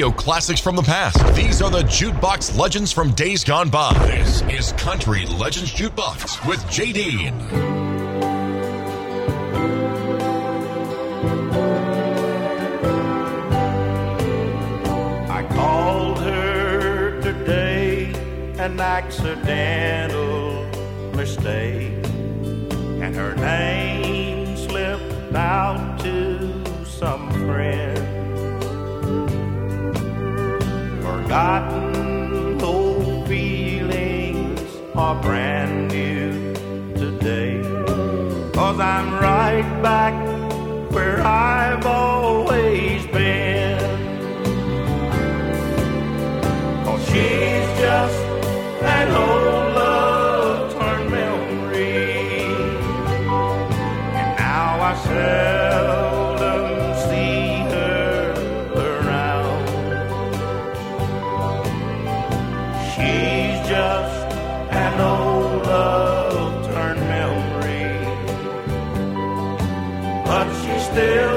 Radio classics from the past. These are the jukebox legends from days gone by. This is Country Legends Jukebox with J. Dean. I called her today, an accidental mistake. and her name brand new today. Cause I'm right back still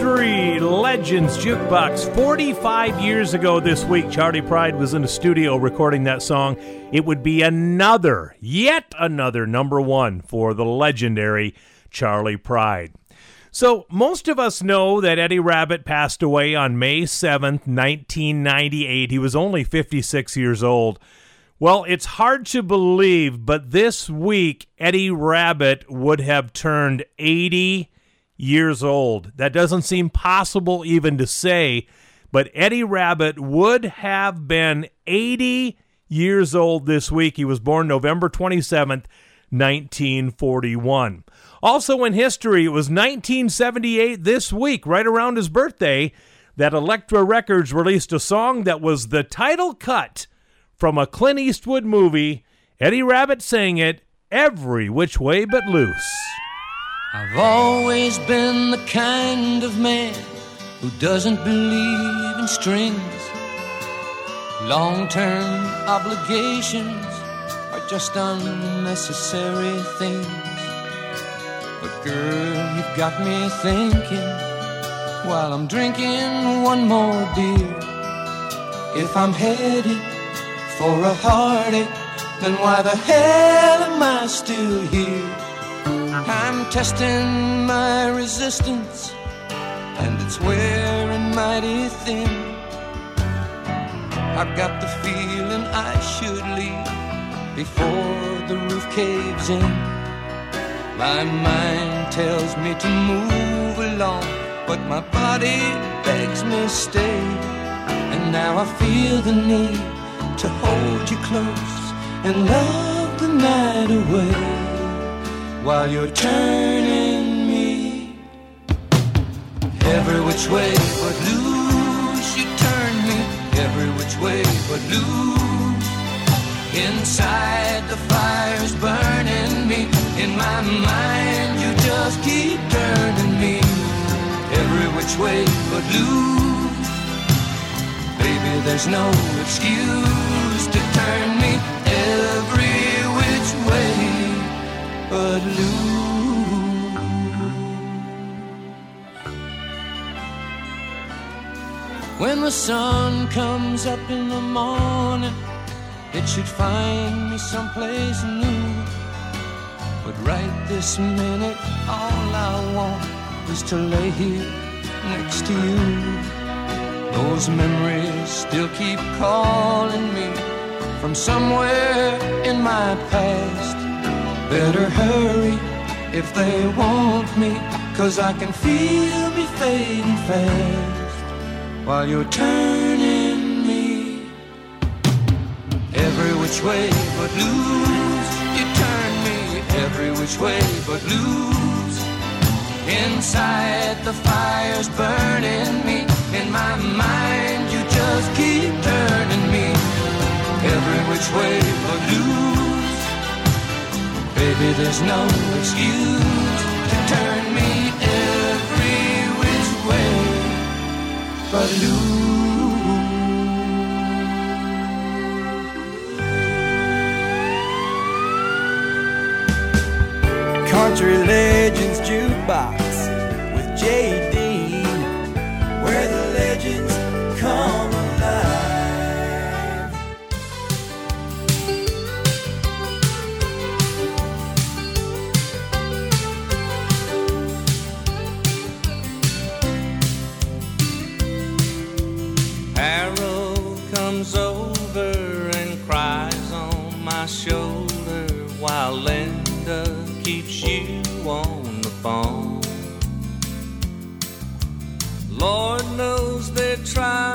3 Legends Jukebox. 45 years ago this week, Charley Pride was in the studio recording that song. It would be another, yet another number one for the legendary Charley Pride. So, most of us know that Eddie Rabbitt passed away on May 7th, 1998. He was only 56 years old. Well, it's hard to believe, but this week, Eddie Rabbitt would have turned 80 years old. That doesn't seem possible even to say, but Eddie Rabbitt would have been 80 years old this week. He was born November 27th, 1941. Also in history, it was 1978 this week, right around his birthday, that Elektra Records released a song that was the title cut from a Clint Eastwood movie. Eddie Rabbitt sang it every which way but loose. I've always been the kind of man who doesn't believe in strings. Long term obligations are just unnecessary things. But girl, you've got me thinking while I'm drinking one more beer. If I'm headed for a heartache, then why the hell am I still here? I'm testing my resistance, and it's wearing mighty thin. I've got the feeling I should leave before the roof caves in. My mind tells me to move along, but my body begs me stay. And now I feel the need to hold you close and love the night away while you're turning me every which way but loose. You turn me every which way but loose. Inside the fire's burning me. In my mind, you just keep turning me every which way but loose. Baby, there's no excuse to turn me lose. When the sun comes up in the morning, it should find me someplace new. But right this minute, all I want is to lay here next to you. Those memories still keep calling me from somewhere in my past. Better hurry if they want me, cause I can feel me fading fast while you're turning me every which way but loose. You turn me every which way but lose. Inside the fire's burning me, in my mind you just keep turning me every which way but loose. Baby, there's no excuse to turn me every which way but lose Country Legends Jukebox with Jay from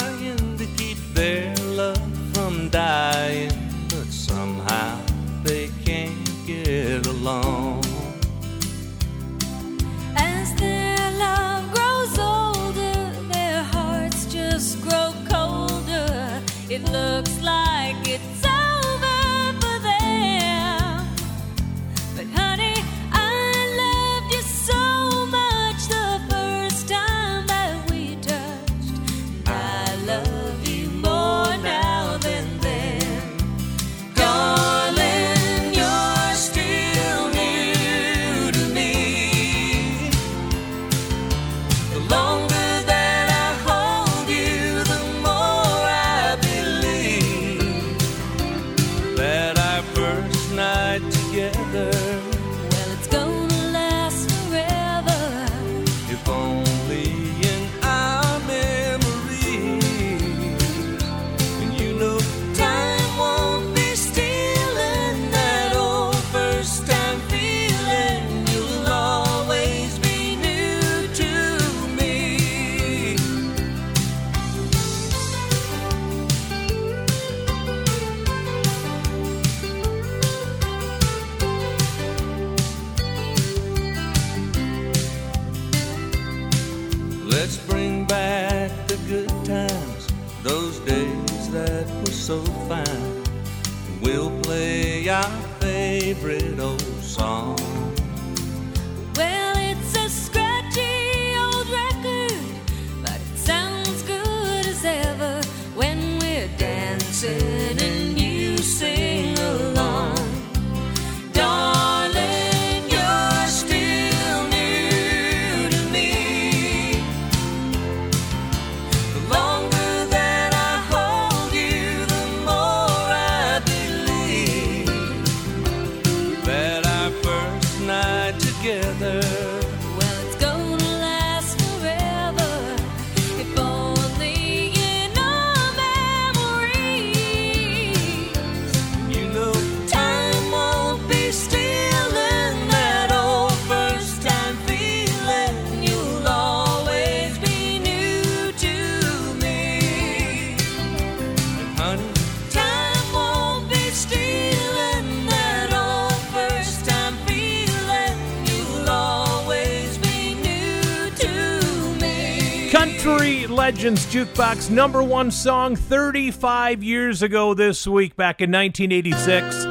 Legends Jukebox number one song 35 years ago this week, back in 1986.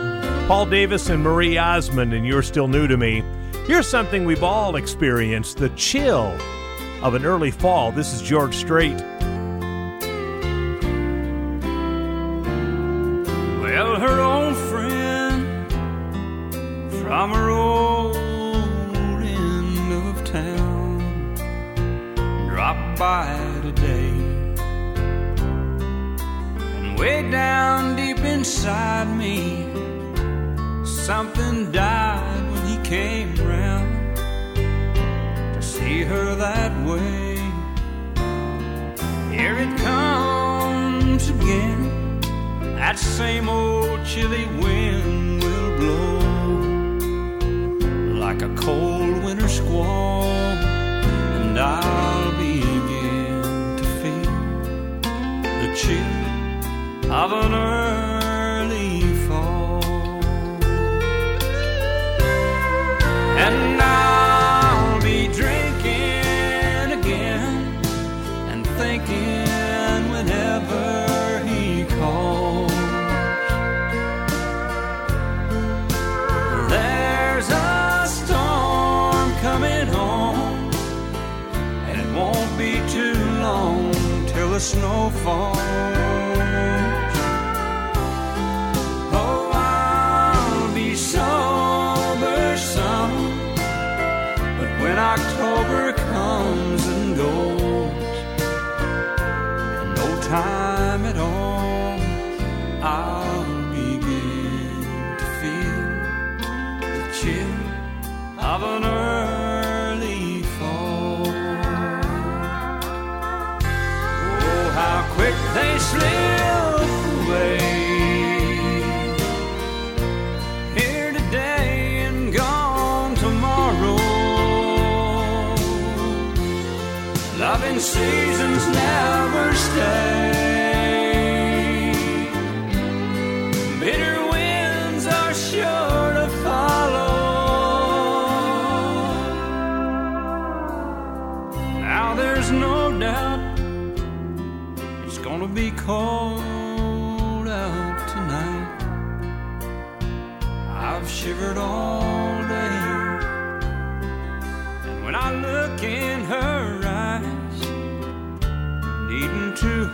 Paul Davis and Marie Osmond, and you're still new to me. Here's something we've all experienced the chill of an early fall. This is George Strait. The snow falls. Oh, I'll be sober some, but when October comes and goes, no time at all, I'll they slip away. Here today and gone tomorrow. Loving seasons never stay.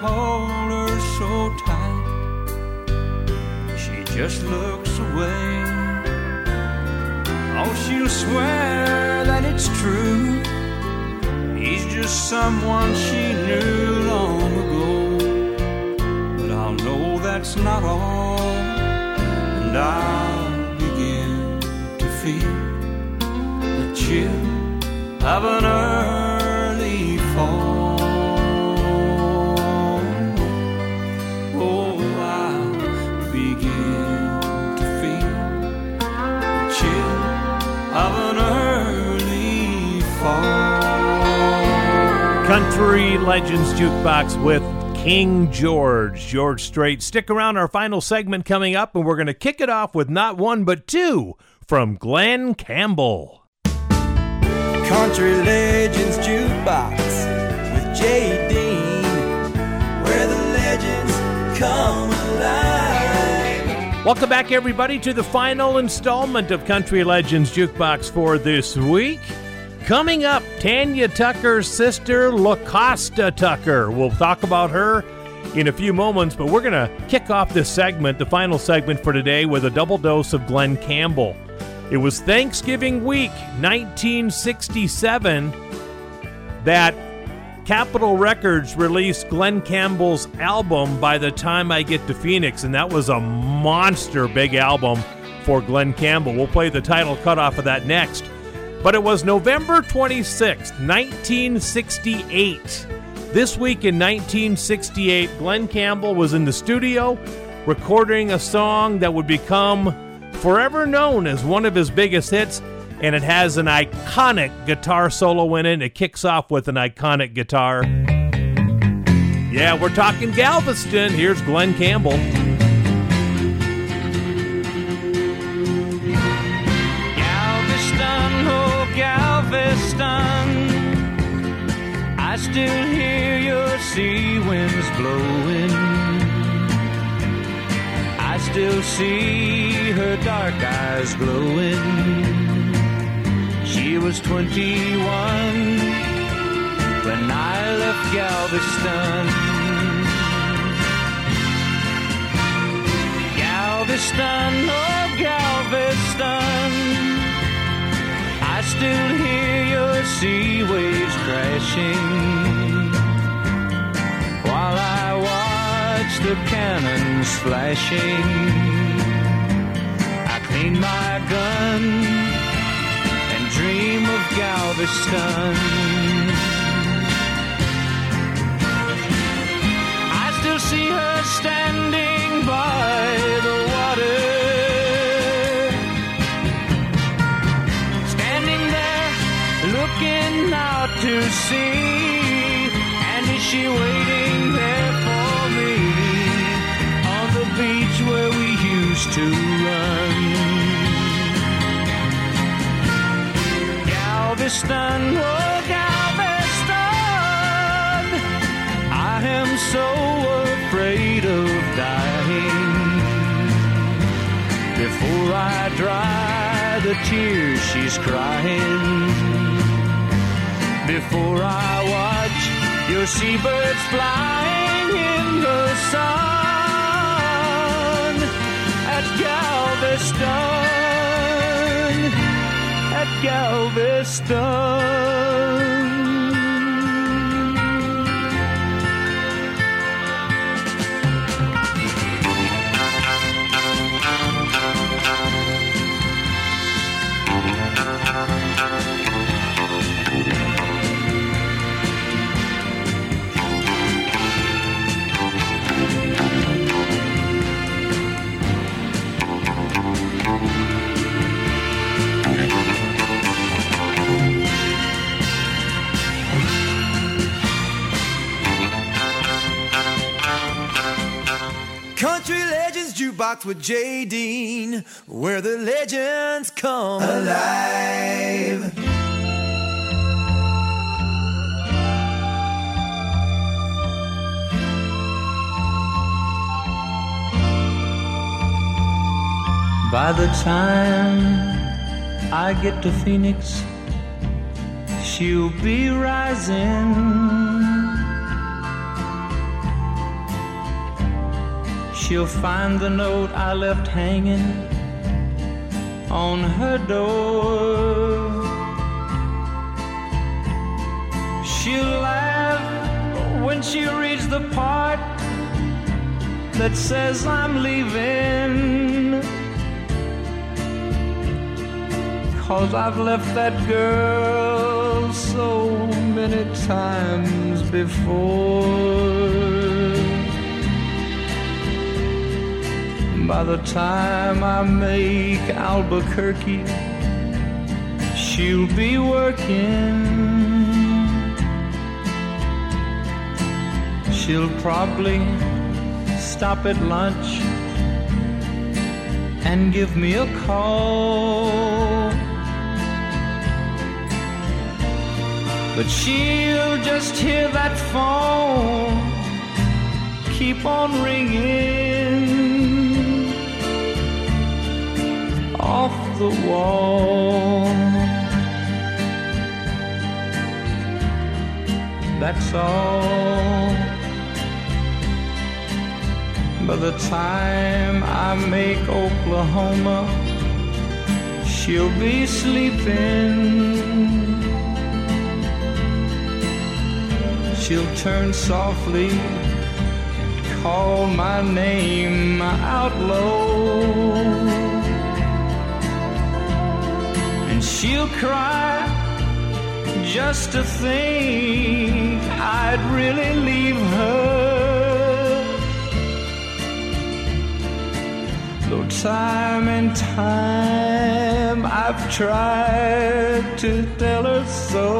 Hold her so tight, she just looks away. Oh, she'll swear that it's true. He's just someone she knew long ago. But I'll know that's not all. And I'll begin to feel the chill of an early Country Legends Jukebox with King George, George Strait. Stick around, our final segment coming up, and we're going to kick it off with not one but two from Glen Campbell. Country Legends Jukebox with Jay Dean, where the legends come alive. Welcome back, everybody, to the final installment of Country Legends Jukebox for this week. Coming up, Tanya Tucker's sister, LaCosta Tucker. We'll talk about her in a few moments, but we're going to kick off this segment, the final segment for today, with a double dose of Glen Campbell. It was Thanksgiving week, 1967, that Capitol Records released Glen Campbell's album By the Time I Get to Phoenix, and that was a monster big album for Glen Campbell. We'll play the title cut off of that next. But it was November 26th, 1968. This week in 1968, Glen Campbell was in the studio recording a song that would become forever known as one of his biggest hits, and it has an iconic guitar solo in it. It kicks off with an iconic guitar. Yeah, we're talking Galveston. Here's Glen Campbell. Still hear your sea winds blowing. I still see her dark eyes glowing. She was 21 when I left Galveston. Galveston, oh Galveston. Still hear your sea waves crashing while I watch the cannons flashing. I clean my gun and dream of Galveston. I still see her standing she waiting there for me on the beach where we used to run. Galveston, oh Galveston, I am so afraid of dying. Before I dry the tears she's crying, before I watch your seabirds flying in the sun at Galveston, at Galveston. Jukebox with Jay Dean, where the legends come alive. By the time I get to Phoenix, she'll be rising. She'll find the note I left hanging on her door. She'll laugh when she reads the part that says I'm leaving. Cause I've left that girl so many times before. By the time I make Albuquerque, she'll be working. She'll probably stop at lunch and give me a call. But she'll just hear that phone keep on ringing off the wall. That's all. By the time I make Oklahoma, she'll be sleeping. She'll turn softly and call my name out low. She'll cry just to think I'd really leave her. Though time and time I've tried to tell her so.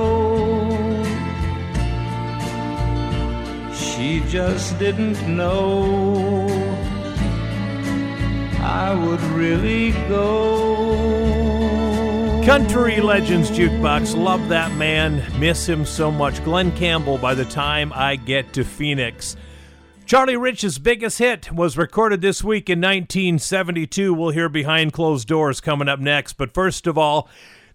She just didn't know I would really go. Country Legends Jukebox. Love that man. Miss him so much. Glen Campbell by the time I get to Phoenix. Charlie Rich's biggest hit was recorded this week in 1972. We'll hear Behind Closed Doors coming up next. But first of all,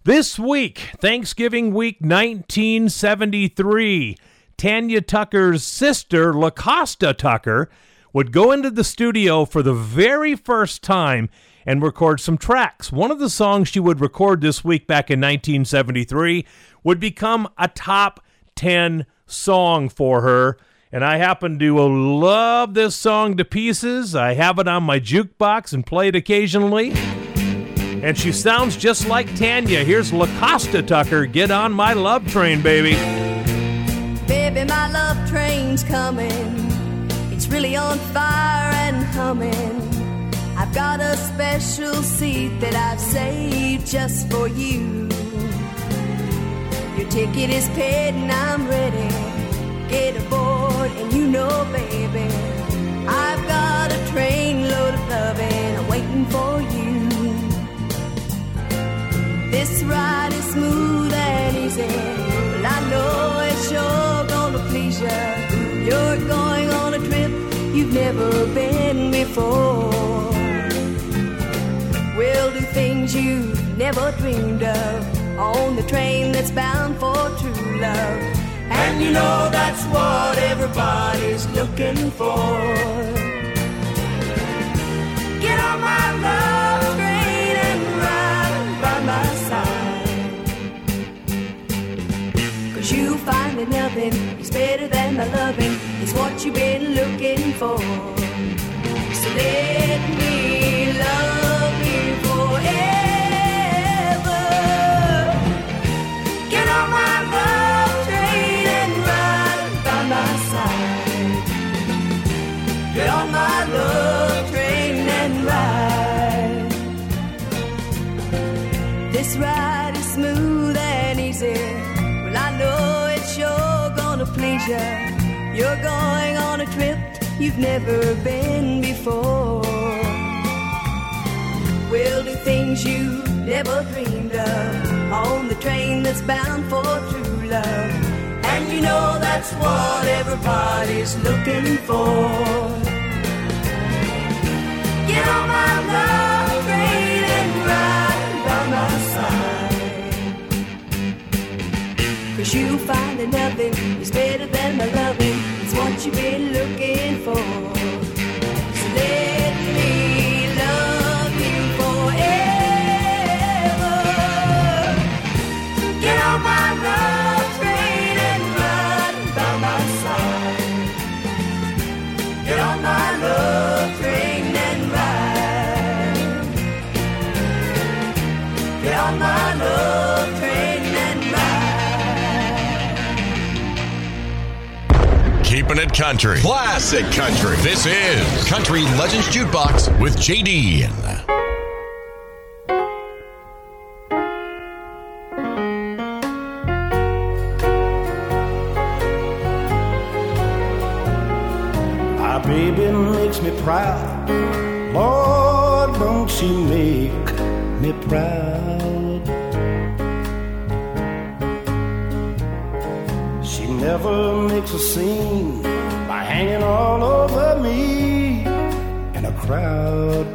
this week, Thanksgiving week 1973, Tanya Tucker's sister, LaCosta Tucker, would go into the studio for the very first time and record some tracks. One of the songs she would record this week back in 1973 would become a top 10 song for her. And I happen to love this song to pieces. I have it on my jukebox and play it occasionally. And she sounds just like Tanya. Here's LaCosta Tucker. Get on my love train, baby. Baby, my love train's coming. It's really on fire and humming. I've got a special seat that I've saved just for you. Your ticket is paid and I'm ready. Get aboard and you know, baby, I've got a train load of loving waiting for you. This ride is smooth and easy, but I know it's sure gonna please you. You're going on a trip you've never been before. Things you've never dreamed of on the train that's bound for true love. And you know that's what everybody's looking for. Get on my love train and ride by my side. Cause you'll find that nothing is better than my loving. It's what you've been looking for. So let going on a trip you've never been before. We'll do things you never dreamed of on the train that's bound for true love. And you know that's what everybody's looking for. Get on my love train and ride by my side. Cause you'll find that nothing is better than my loving. You've been looking for. Ride. Country. Classic country. This is Country Legends Jukebox with JD. My baby makes me proud. Lord, don't she make me proud? She never makes a scene crowd.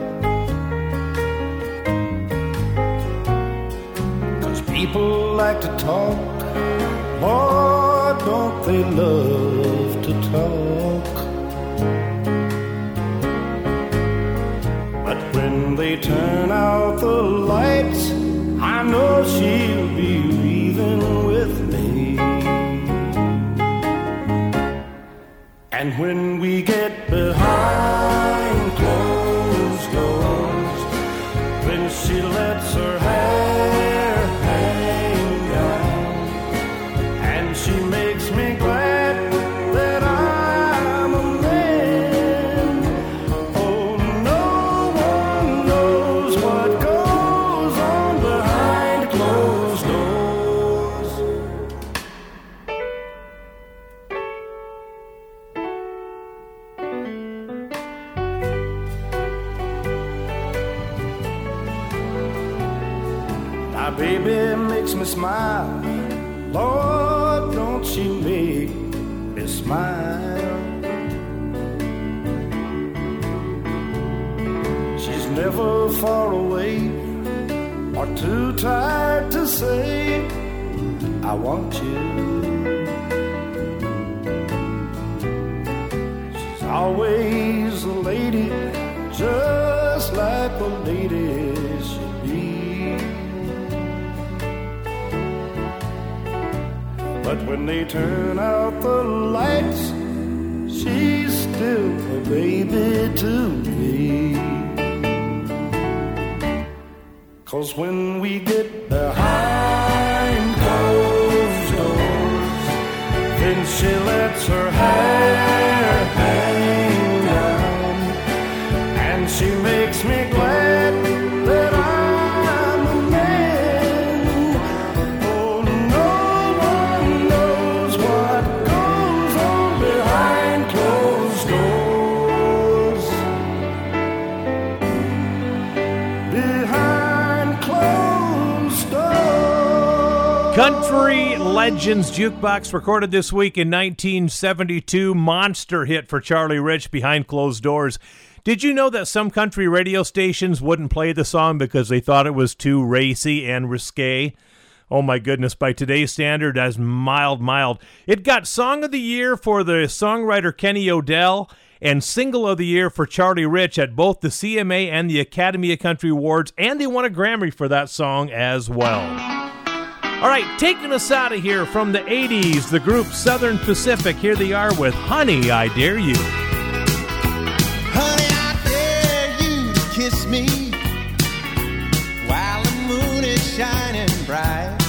Cause people like to talk. Lord, don't they love to talk? But when they turn out the lights, I know she'll be leaving with me. And when Legends Jukebox recorded this week in 1972. Monster hit for Charlie Rich behind closed doors. Did you know that some country radio stations wouldn't play the song because they thought it was too racy and risque? Oh my goodness, by today's standard, as mild, mild. It got Song of the Year for the songwriter Kenny O'Dell and Single of the Year for Charlie Rich at both the CMA and the Academy of Country Awards, and they won a Grammy for that song as well. All right, taking us out of here from the 80s, the group Southern Pacific. Here they are with Honey, I Dare You. Honey, I dare you to kiss me while the moon is shining bright.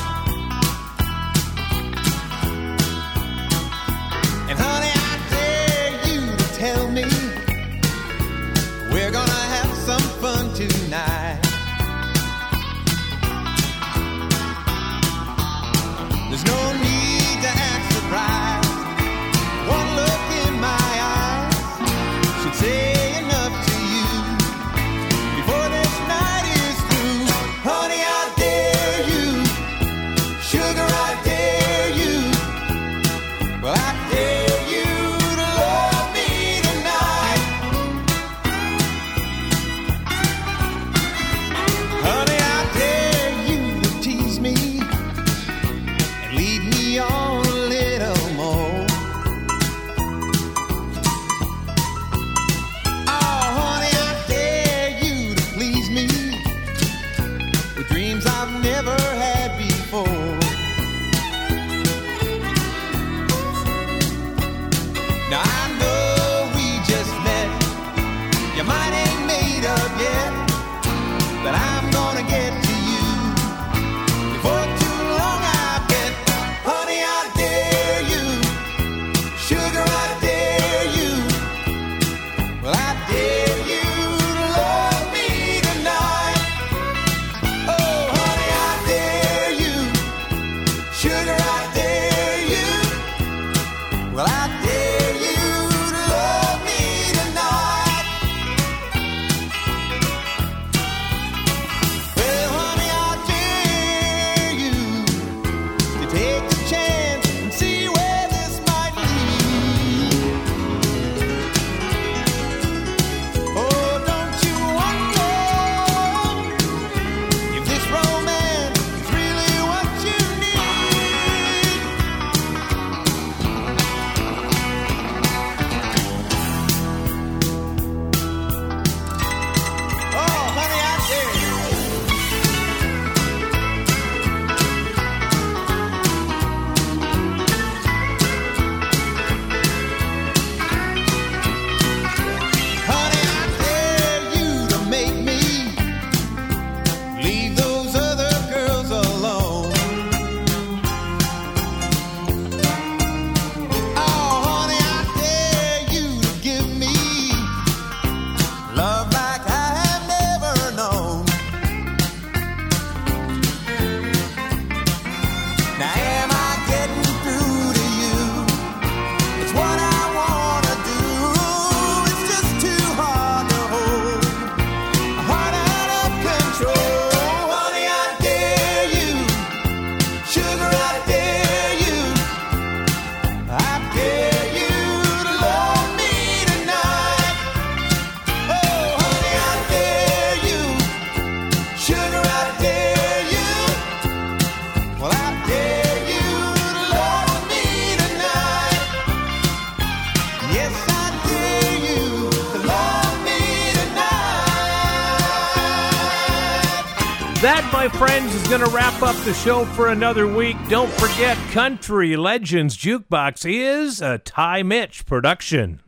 Going to wrap up the show for another week. Don't forget, Country Legends Jukebox is a Ty Mitch production.